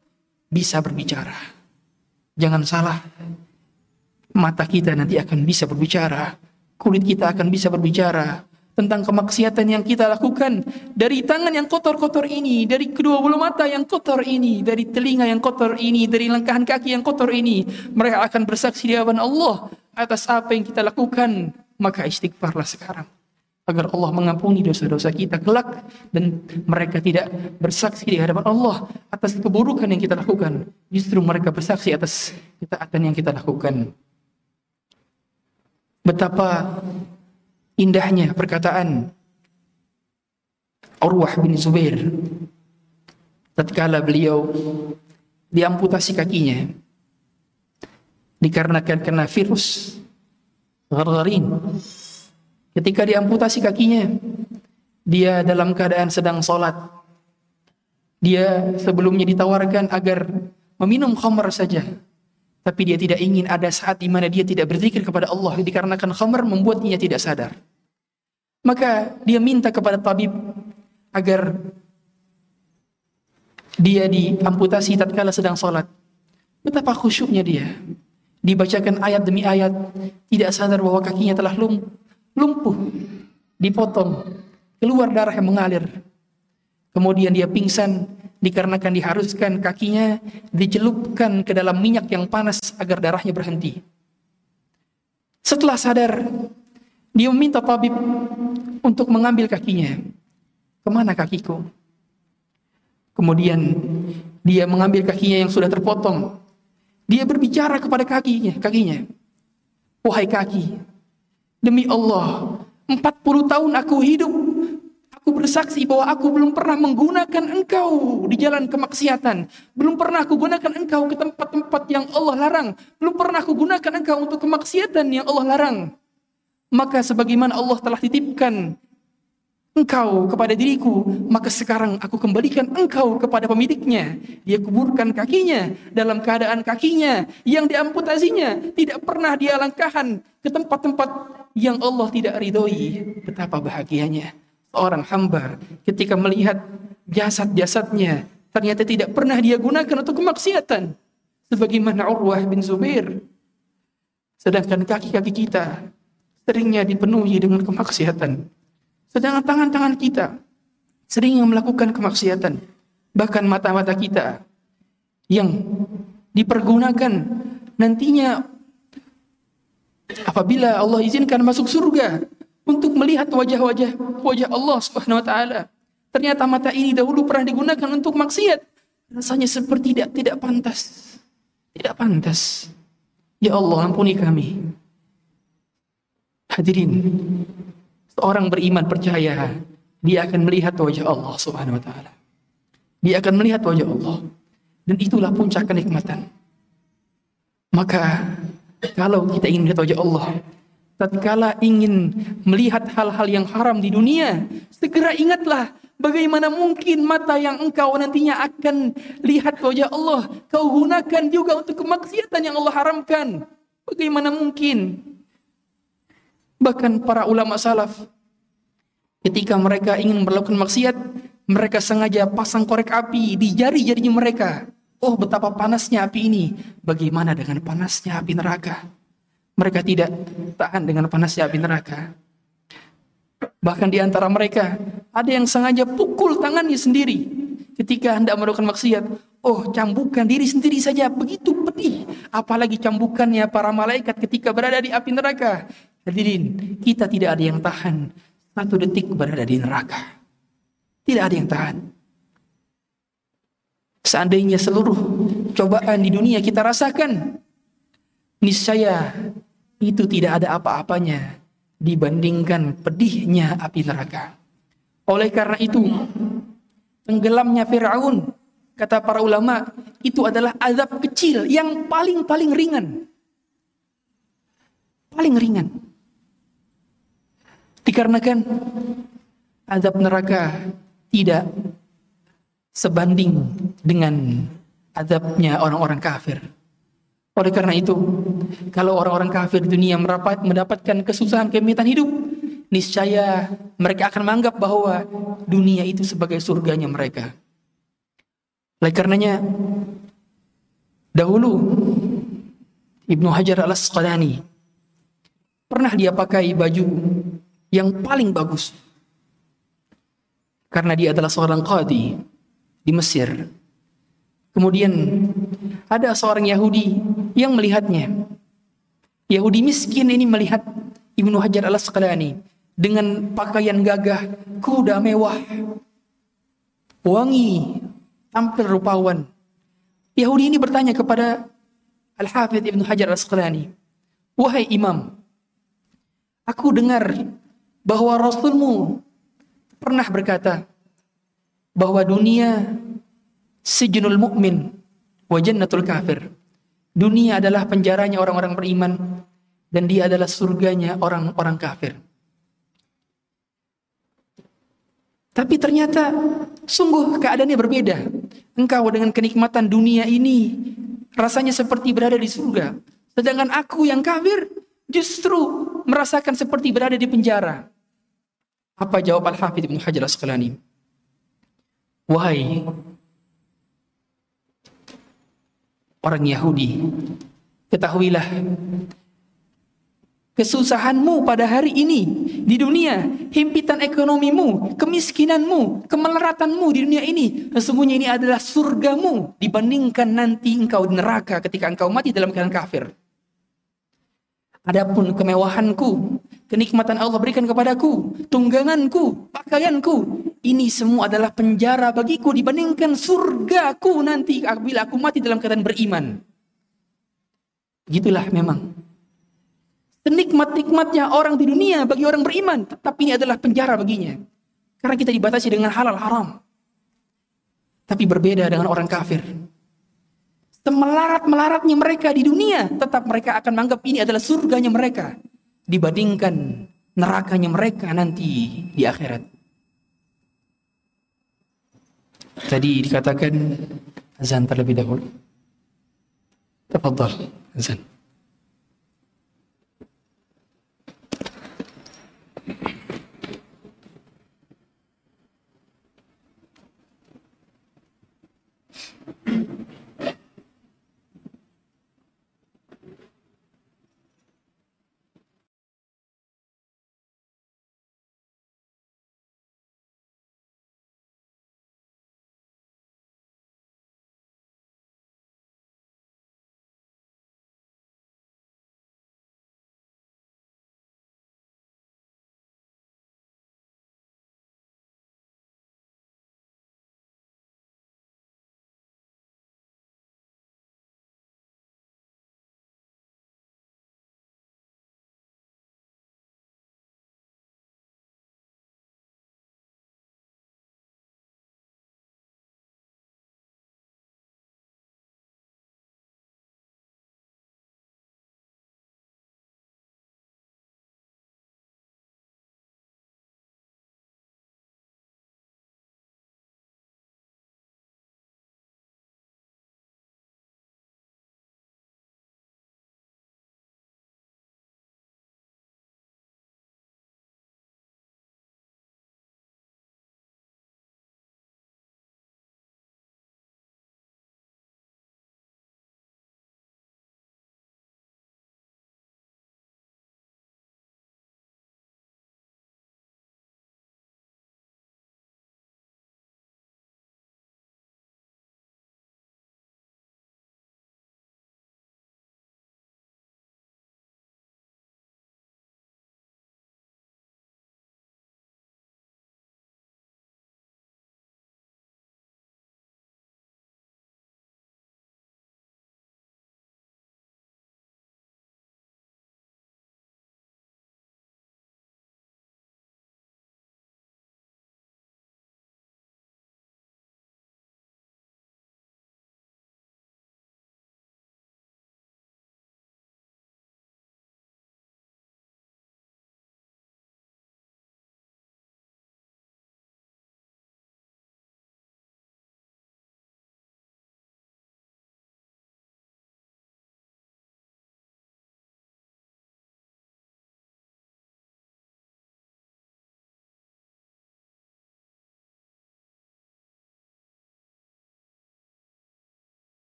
bisa berbicara. Jangan salah. Mata kita nanti akan bisa berbicara. Kulit kita akan bisa berbicara tentang kemaksiatan yang kita lakukan dari tangan yang kotor-kotor ini, dari kedua bulu mata yang kotor ini, dari telinga yang kotor ini, dari langkahan kaki yang kotor ini, mereka akan bersaksi di hadapan Allah atas apa yang kita lakukan. Maka istighfarlah sekarang agar Allah mengampuni dosa-dosa kita kelak dan mereka tidak bersaksi di hadapan Allah atas keburukan yang kita lakukan. Justru mereka bersaksi atas ketaatan yang kita lakukan. Betapa indahnya perkataan Urwah bin Zubair tatkala beliau diamputasi kakinya dikarenakan kena virus gargarin ketika diamputasi kakinya dia dalam keadaan sedang sholat. Dia sebelumnya ditawarkan agar meminum khamar saja tapi dia tidak ingin ada saat di mana dia tidak berzikir kepada Allah dikarenakan khamar membuat dia tidak sadar maka dia minta kepada tabib agar dia diamputasi tatkala sedang sholat. Betapa khusyuknya dia. Dibacakan ayat demi ayat, tidak sadar bahwa kakinya telah lumpuh, dipotong, keluar darah yang mengalir. Kemudian dia pingsan dikarenakan diharuskan kakinya dicelupkan ke dalam minyak yang panas agar darahnya berhenti. Setelah sadar, dia meminta tabib untuk mengambil kakinya. Ke mana kakiku? Kemudian dia mengambil kakinya yang sudah terpotong. Dia berbicara kepada kakinya, kakinya. Wahai kaki, demi Allah, 40 tahun aku hidup Aku bersaksi bahwa aku belum pernah menggunakan engkau di jalan kemaksiatan. Belum pernah aku gunakan engkau ke tempat-tempat yang Allah larang. Belum pernah aku gunakan engkau untuk kemaksiatan yang Allah larang. Maka sebagaimana Allah telah titipkan engkau kepada diriku, maka sekarang aku kembalikan engkau kepada pemiliknya. Dia kuburkan kakinya dalam keadaan kakinya yang diamputasinya tidak pernah dia langkahan ke tempat-tempat yang Allah tidak ridhoi. Betapa bahagianya seorang hamba ketika melihat jasad-jasadnya ternyata tidak pernah dia gunakan untuk kemaksiatan. Sebagaimana Urwah bin Zubair. Sedangkan kaki-kaki kita seringnya dipenuhi dengan kemaksiatan. Sedangkan tangan-tangan kita sering melakukan kemaksiatan. Bahkan mata-mata kita yang dipergunakan nantinya apabila Allah izinkan masuk surga untuk melihat wajah-wajah wajah Allah Subhanahu wa taala. Ternyata mata ini dahulu pernah digunakan untuk maksiat. Rasanya seperti tidak tidak pantas. Tidak pantas. Ya Allah, ampuni kami. Hadirin, seorang beriman percaya dia akan melihat wajah Allah Subhanahu wa taala. Dia akan melihat wajah Allah. Dan itulah puncak kenikmatan. Maka kalau kita ingin melihat wajah Allah, tatkala ingin melihat hal-hal yang haram di dunia, segera ingatlah bagaimana mungkin mata yang engkau nantinya akan lihat wajah Allah, kau gunakan juga untuk kemaksiatan yang Allah haramkan. Bagaimana mungkin Bahkan para ulama salaf ketika mereka ingin melakukan maksiat, mereka sengaja pasang korek api di jari-jarinya mereka. Oh, betapa panasnya api ini. Bagaimana dengan panasnya api neraka? Mereka tidak tahan dengan panasnya api neraka. Bahkan di antara mereka ada yang sengaja pukul tangannya sendiri ketika hendak melakukan maksiat. Oh, cambukan diri sendiri saja begitu pedih. Apalagi cambukannya para malaikat ketika berada di api neraka. Hadirin, kita tidak ada yang tahan satu detik berada di neraka. Tidak ada yang tahan. Seandainya seluruh cobaan di dunia kita rasakan, niscaya itu tidak ada apa-apanya dibandingkan pedihnya api neraka. Oleh karena itu, tenggelamnya Firaun kata para ulama, itu adalah azab kecil yang paling-paling ringan. Paling ringan. Dikarenakan azab neraka tidak sebanding dengan azabnya orang-orang kafir. Oleh karena itu, kalau orang-orang kafir dunia mendapatkan kesusahan kemitan hidup, niscaya mereka akan menganggap bahwa dunia itu sebagai surganya mereka. Oleh karenanya, dahulu Ibnu Hajar al-Asqalani pernah dia pakai baju yang paling bagus. Karena dia adalah seorang qadi di Mesir. Kemudian ada seorang Yahudi yang melihatnya. Yahudi miskin ini melihat Ibnu Hajar al-Asqalani dengan pakaian gagah, kuda mewah, wangi, tampil rupawan. Yahudi ini bertanya kepada Al-Hafidh Ibnu Hajar Al-Asqalani, "Wahai imam, aku dengar bahwa Rasulmu pernah berkata bahwa dunia sejunul mukmin wa jannatul kafir. Dunia adalah penjaranya orang-orang beriman dan dia adalah surganya orang-orang kafir. Tapi ternyata sungguh keadaannya berbeda. Engkau dengan kenikmatan dunia ini rasanya seperti berada di surga. Sedangkan aku yang kafir justru merasakan seperti berada di penjara. Apa jawab Al-Hafidh Ibn Hajar Asqalani? Wahai orang Yahudi, ketahuilah kesusahanmu pada hari ini di dunia, himpitan ekonomimu, kemiskinanmu, kemeleratanmu di dunia ini, sesungguhnya ini adalah surgamu dibandingkan nanti engkau di neraka ketika engkau mati dalam keadaan kafir. Adapun kemewahanku, kenikmatan Allah berikan kepadaku, tungganganku, pakaianku, ini semua adalah penjara bagiku dibandingkan surgaku nanti apabila aku mati dalam keadaan beriman. Gitulah memang Senikmat-nikmatnya orang di dunia bagi orang beriman, tetapi ini adalah penjara baginya. Karena kita dibatasi dengan halal haram. Tapi berbeda dengan orang kafir. Semelarat-melaratnya mereka di dunia, tetap mereka akan menganggap ini adalah surganya mereka. Dibandingkan nerakanya mereka nanti di akhirat. Tadi dikatakan azan terlebih dahulu. Tafadhal, azan.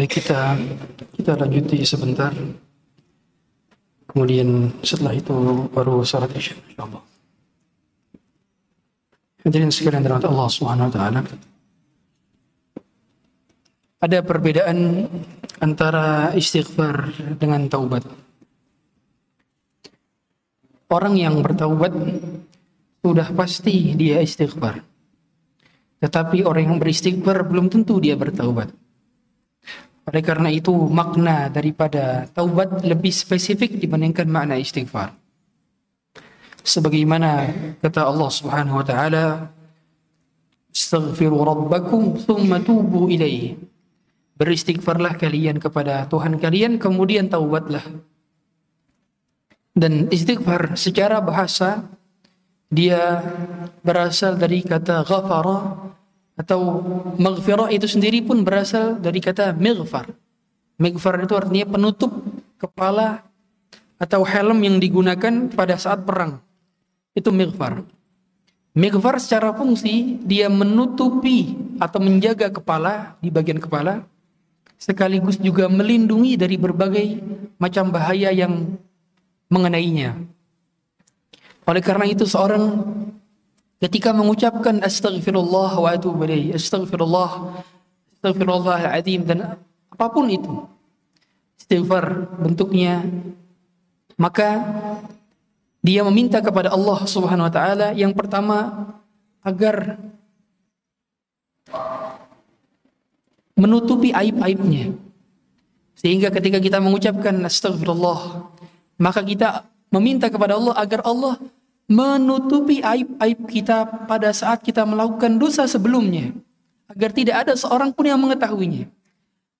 Baik kita kita lanjuti sebentar. Kemudian setelah itu baru salat isya insyaallah. Hadirin sekalian dirahmati Allah Subhanahu wa taala. Ada perbedaan antara istighfar dengan taubat. Orang yang bertaubat sudah pasti dia istighfar. Tetapi orang yang beristighfar belum tentu dia bertaubat. Oleh karena itu makna daripada taubat lebih spesifik dibandingkan makna istighfar. Sebagaimana kata Allah Subhanahu wa taala, "Astaghfiru rabbakum tsumma tubu ilaihi." Beristighfarlah kalian kepada Tuhan kalian kemudian taubatlah. Dan istighfar secara bahasa dia berasal dari kata ghafara atau maghfirah itu sendiri pun berasal dari kata mighfar. Mighfar itu artinya penutup kepala atau helm yang digunakan pada saat perang. Itu mighfar. Mighfar secara fungsi dia menutupi atau menjaga kepala di bagian kepala sekaligus juga melindungi dari berbagai macam bahaya yang mengenainya. Oleh karena itu seorang ketika mengucapkan astagfirullah wa atubu ilaih, astagfirullah, astagfirullahaladzim dan apa pun itu istighfar bentuknya maka dia meminta kepada Allah Subhanahu wa taala yang pertama agar menutupi aib-aibnya. Sehingga ketika kita mengucapkan astagfirullah, maka kita meminta kepada Allah agar Allah menutupi aib-aib kita pada saat kita melakukan dosa sebelumnya. Agar tidak ada seorang pun yang mengetahuinya.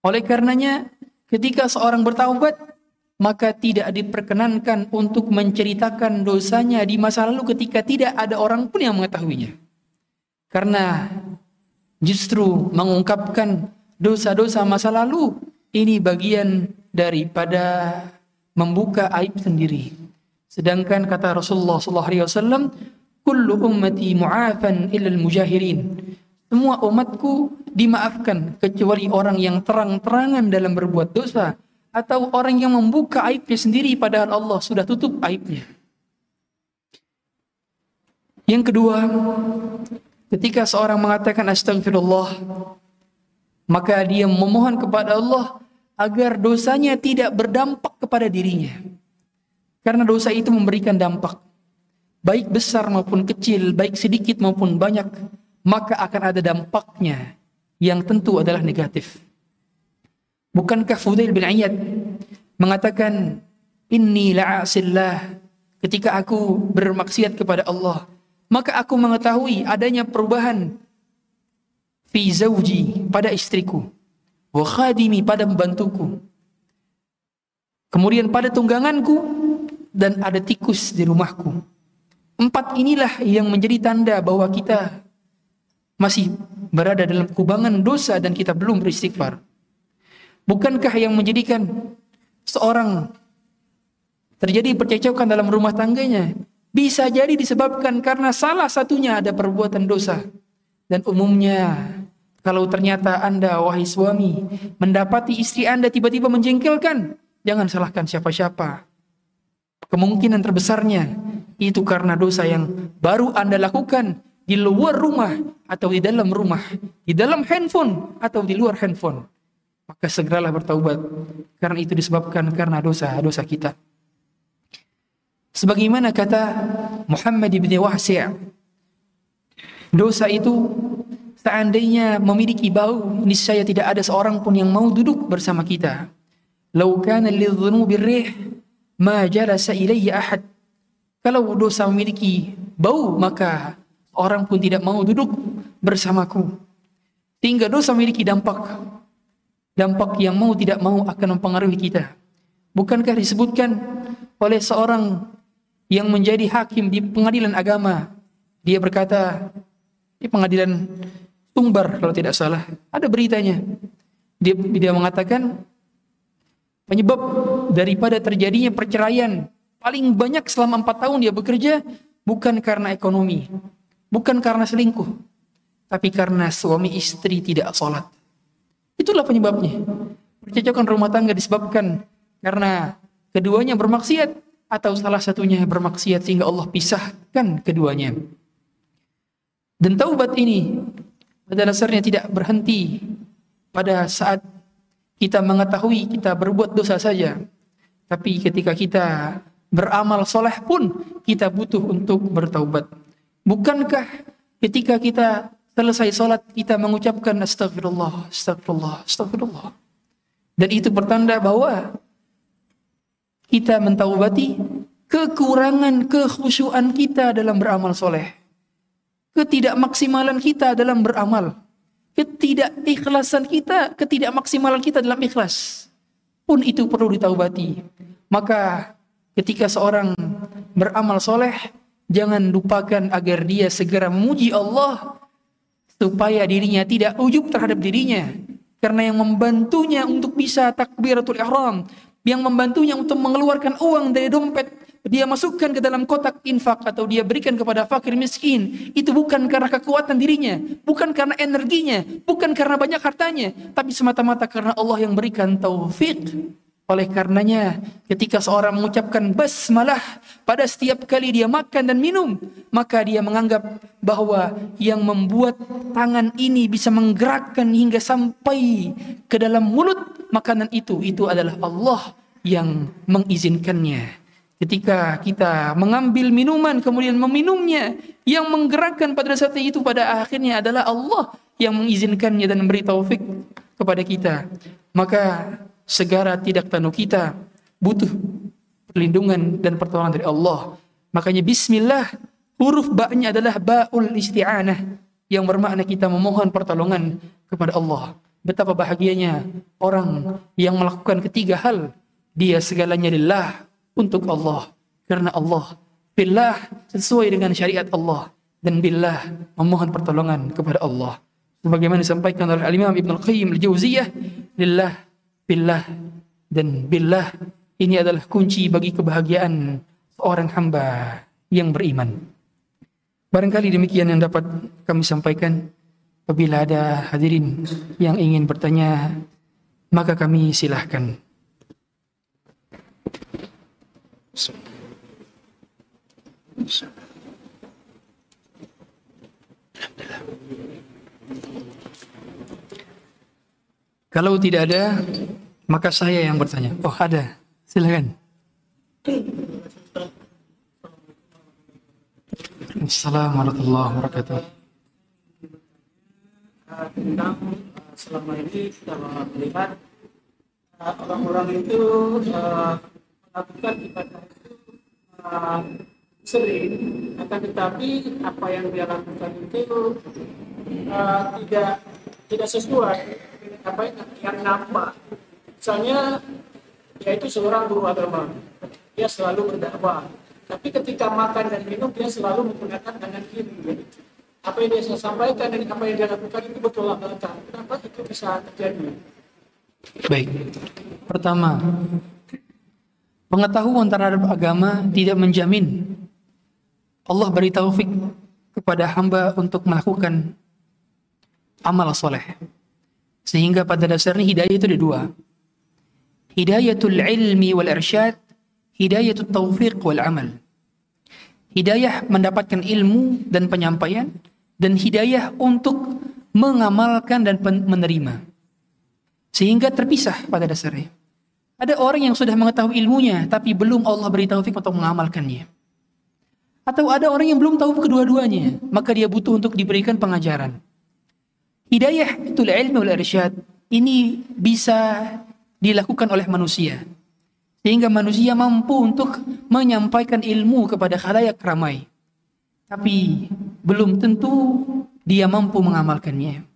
Oleh karenanya, ketika seorang bertaubat, maka tidak diperkenankan untuk menceritakan dosanya di masa lalu ketika tidak ada orang pun yang mengetahuinya. Karena justru mengungkapkan dosa-dosa masa lalu ini bagian daripada membuka aib sendiri. Sedangkan kata Rasulullah sallallahu alaihi wasallam, "Kullu ummati mu'afan illa mujahirin Semua umatku dimaafkan kecuali orang yang terang-terangan dalam berbuat dosa atau orang yang membuka aibnya sendiri padahal Allah sudah tutup aibnya. Yang kedua, ketika seorang mengatakan astagfirullah, maka dia memohon kepada Allah agar dosanya tidak berdampak kepada dirinya. Karena dosa itu memberikan dampak. Baik besar maupun kecil, baik sedikit maupun banyak, maka akan ada dampaknya yang tentu adalah negatif. Bukankah Fudail bin Iyad mengatakan, Inni la'asillah ketika aku bermaksiat kepada Allah, maka aku mengetahui adanya perubahan fi zawji pada istriku wa khadimi pada membantuku. Kemudian pada tungganganku dan ada tikus di rumahku. Empat inilah yang menjadi tanda bahwa kita masih berada dalam kubangan dosa dan kita belum beristighfar. Bukankah yang menjadikan seorang terjadi percecokan dalam rumah tangganya bisa jadi disebabkan karena salah satunya ada perbuatan dosa dan umumnya kalau ternyata Anda wahai suami mendapati istri Anda tiba-tiba menjengkelkan, jangan salahkan siapa-siapa. Kemungkinan terbesarnya itu karena dosa yang baru Anda lakukan di luar rumah atau di dalam rumah, di dalam handphone atau di luar handphone. Maka segeralah bertaubat karena itu disebabkan karena dosa-dosa kita. Sebagaimana kata Muhammad bin Wahsi' dosa itu Seandainya memiliki bau, niscaya tidak ada seorang pun yang mau duduk bersama kita. Lau kana lidzunubi rih ma jalasa ilayya ahad. Kalau dosa memiliki bau, maka orang pun tidak mau duduk bersamaku. Sehingga dosa memiliki dampak. Dampak yang mau tidak mau akan mempengaruhi kita. Bukankah disebutkan oleh seorang yang menjadi hakim di pengadilan agama. Dia berkata, di pengadilan Tumbar kalau tidak salah. Ada beritanya. Dia, dia mengatakan penyebab daripada terjadinya perceraian paling banyak selama empat tahun dia bekerja bukan karena ekonomi, bukan karena selingkuh, tapi karena suami istri tidak sholat. Itulah penyebabnya. Percecokan rumah tangga disebabkan karena keduanya bermaksiat atau salah satunya bermaksiat sehingga Allah pisahkan keduanya. Dan taubat ini pada dasarnya tidak berhenti pada saat kita mengetahui kita berbuat dosa saja. Tapi ketika kita beramal soleh pun kita butuh untuk bertaubat. Bukankah ketika kita selesai sholat kita mengucapkan astagfirullah, astagfirullah, astagfirullah. Dan itu pertanda bahwa kita mentaubati kekurangan kekhusyuan kita dalam beramal soleh ketidakmaksimalan kita dalam beramal, ketidakikhlasan kita, ketidakmaksimalan kita dalam ikhlas pun itu perlu ditaubati. Maka ketika seorang beramal soleh, jangan lupakan agar dia segera memuji Allah supaya dirinya tidak ujub terhadap dirinya. Karena yang membantunya untuk bisa takbiratul ihram, yang membantunya untuk mengeluarkan uang dari dompet dia masukkan ke dalam kotak infak atau dia berikan kepada fakir miskin itu bukan karena kekuatan dirinya, bukan karena energinya, bukan karena banyak hartanya, tapi semata-mata karena Allah yang berikan taufik. Oleh karenanya, ketika seorang mengucapkan basmalah pada setiap kali dia makan dan minum, maka dia menganggap bahwa yang membuat tangan ini bisa menggerakkan hingga sampai ke dalam mulut makanan itu, itu adalah Allah yang mengizinkannya. Ketika kita mengambil minuman kemudian meminumnya, yang menggerakkan pada saat itu pada akhirnya adalah Allah yang mengizinkannya dan memberi taufik kepada kita. Maka segera tidak tanu kita butuh perlindungan dan pertolongan dari Allah. Makanya bismillah huruf ba-nya adalah baul isti'anah yang bermakna kita memohon pertolongan kepada Allah. Betapa bahagianya orang yang melakukan ketiga hal. Dia segalanya lillah, untuk Allah. Karena Allah billah sesuai dengan syariat Allah. Dan billah memohon pertolongan kepada Allah. Sebagaimana disampaikan oleh Al-Imam Ibnu Al-Qayyim Al-Jauziyah lillah billah dan billah ini adalah kunci bagi kebahagiaan seorang hamba yang beriman. Barangkali demikian yang dapat kami sampaikan. Apabila ada hadirin yang ingin bertanya maka kami silahkan Kalau tidak ada, maka saya yang bertanya. Oh ada, silakan. Assalamualaikum warahmatullahi wabarakatuh. Tentang selama ini kita melihat orang-orang itu melakukan ibadah itu uh, sering. Akan tetapi apa yang dia lakukan itu uh, tidak tidak sesuai dengan apa yang, yang nampak. Misalnya yaitu seorang guru agama. Dia selalu berdakwah. Tapi ketika makan dan minum dia selalu menggunakan tangan kiri. Apa yang dia sampaikan dan apa yang dia lakukan itu betul belakang kenapa itu bisa terjadi? Baik. Pertama Pengetahuan terhadap agama tidak menjamin Allah beri taufik kepada hamba untuk melakukan amal soleh. Sehingga pada dasarnya hidayah itu ada dua. Hidayatul ilmi wal irsyad, hidayatul taufiq wal amal. Hidayah mendapatkan ilmu dan penyampaian dan hidayah untuk mengamalkan dan menerima. Sehingga terpisah pada dasarnya. Ada orang yang sudah mengetahui ilmunya, tapi belum Allah beri taufik untuk mengamalkannya. Atau ada orang yang belum tahu kedua-duanya, maka dia butuh untuk diberikan pengajaran. Hidayah itu ilmu wal irsyad. Ini bisa dilakukan oleh manusia. Sehingga manusia mampu untuk menyampaikan ilmu kepada khalayak ramai. Tapi belum tentu dia mampu mengamalkannya.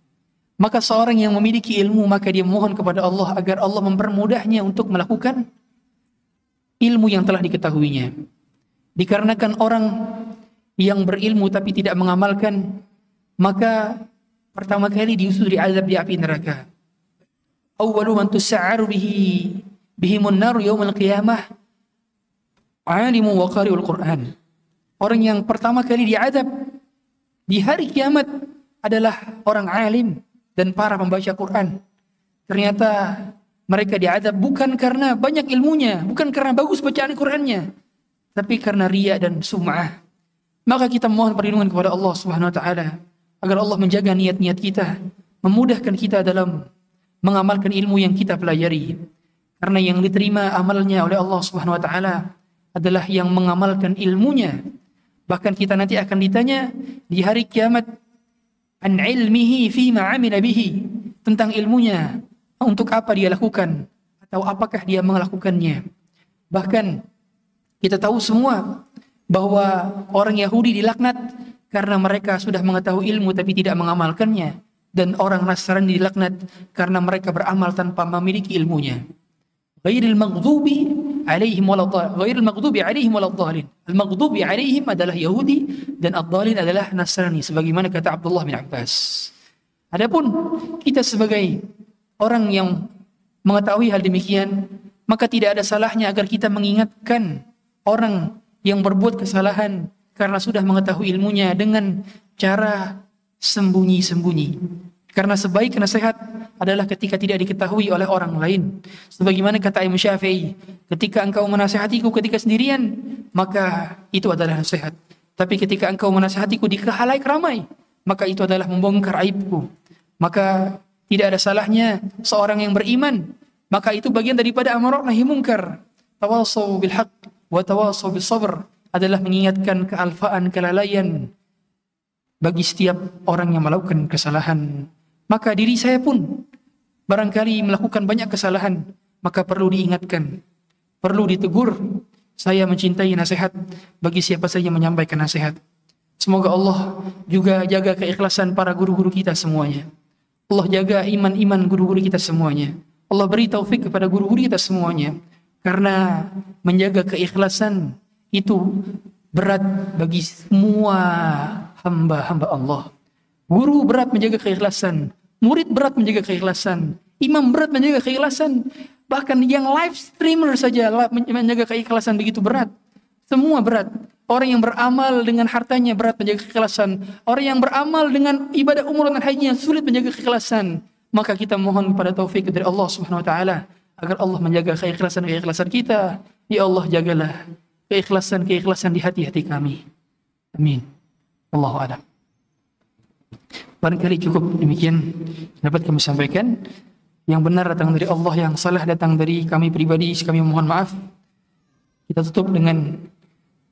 Maka seorang yang memiliki ilmu maka dia mohon kepada Allah agar Allah mempermudahnya untuk melakukan ilmu yang telah diketahuinya. Dikarenakan orang yang berilmu tapi tidak mengamalkan maka pertama kali diusir di azab di api neraka. Awwalu man tus'aru bihi bihimun nar yaumil qiyamah alimu wa qari'ul Quran. Orang yang pertama kali diadab di hari kiamat adalah orang alim dan para pembaca Quran. Ternyata mereka diadab bukan karena banyak ilmunya, bukan karena bagus bacaan Qurannya, tapi karena ria dan sum'ah. Maka kita mohon perlindungan kepada Allah Subhanahu wa taala agar Allah menjaga niat-niat kita, memudahkan kita dalam mengamalkan ilmu yang kita pelajari. Karena yang diterima amalnya oleh Allah Subhanahu wa taala adalah yang mengamalkan ilmunya. Bahkan kita nanti akan ditanya di hari kiamat an ilmihi fima amila bihi tentang ilmunya untuk apa dia lakukan atau apakah dia melakukannya. Bahkan kita tahu semua bahwa orang Yahudi dilaknat karena mereka sudah mengetahui ilmu tapi tidak mengamalkannya dan orang Nasrani dilaknat karena mereka beramal tanpa memiliki ilmunya. Ghairil maghdubi alaihim waladhdallin. Ghairil maghdubi alaihim waladhdallin. Al-maghdubi alaihim adalah Yahudi dan ad-dhalin adalah Nasrani sebagaimana kata Abdullah bin Abbas. Adapun kita sebagai orang yang mengetahui hal demikian, maka tidak ada salahnya agar kita mengingatkan orang yang berbuat kesalahan karena sudah mengetahui ilmunya dengan cara sembunyi-sembunyi. Karena sebaik nasihat adalah ketika tidak diketahui oleh orang lain. Sebagaimana kata Imam Syafi'i, ketika engkau menasihatiku ketika sendirian, maka itu adalah nasihat. Tapi ketika engkau menasihatiku di kehalaik ramai, maka itu adalah membongkar aibku. Maka tidak ada salahnya seorang yang beriman, maka itu bagian daripada amar nahi mungkar. Tawasau bil haq wa bis sabr adalah mengingatkan kealfaan kelalaian bagi setiap orang yang melakukan kesalahan maka diri saya pun barangkali melakukan banyak kesalahan, maka perlu diingatkan, perlu ditegur. Saya mencintai nasihat bagi siapa saja menyampaikan nasihat. Semoga Allah juga jaga keikhlasan para guru-guru kita semuanya. Allah jaga iman-iman guru-guru kita semuanya. Allah beri taufik kepada guru-guru kita semuanya. Karena menjaga keikhlasan itu berat bagi semua hamba-hamba Allah. Guru berat menjaga keikhlasan, murid berat menjaga keikhlasan, imam berat menjaga keikhlasan, bahkan yang live streamer saja menjaga keikhlasan begitu berat. Semua berat. Orang yang beramal dengan hartanya berat menjaga keikhlasan. Orang yang beramal dengan ibadah umur dan hajinya sulit menjaga keikhlasan. Maka kita mohon kepada taufik dari Allah Subhanahu wa taala agar Allah menjaga keikhlasan keikhlasan kita. Ya Allah jagalah keikhlasan keikhlasan di hati-hati kami. Amin. Allahu a'lam. Barangkali cukup demikian dapat kami sampaikan. Yang benar datang dari Allah, yang salah datang dari kami pribadi. Kami mohon maaf. Kita tutup dengan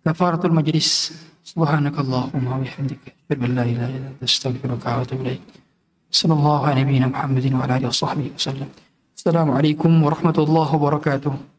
kafaratul majlis. Subhanakallahumma wa bihamdika. La ilaha illa astaghfiruka wa atubu ilaik. Sallallahu ala wa wasallam. Assalamualaikum warahmatullahi wabarakatuh.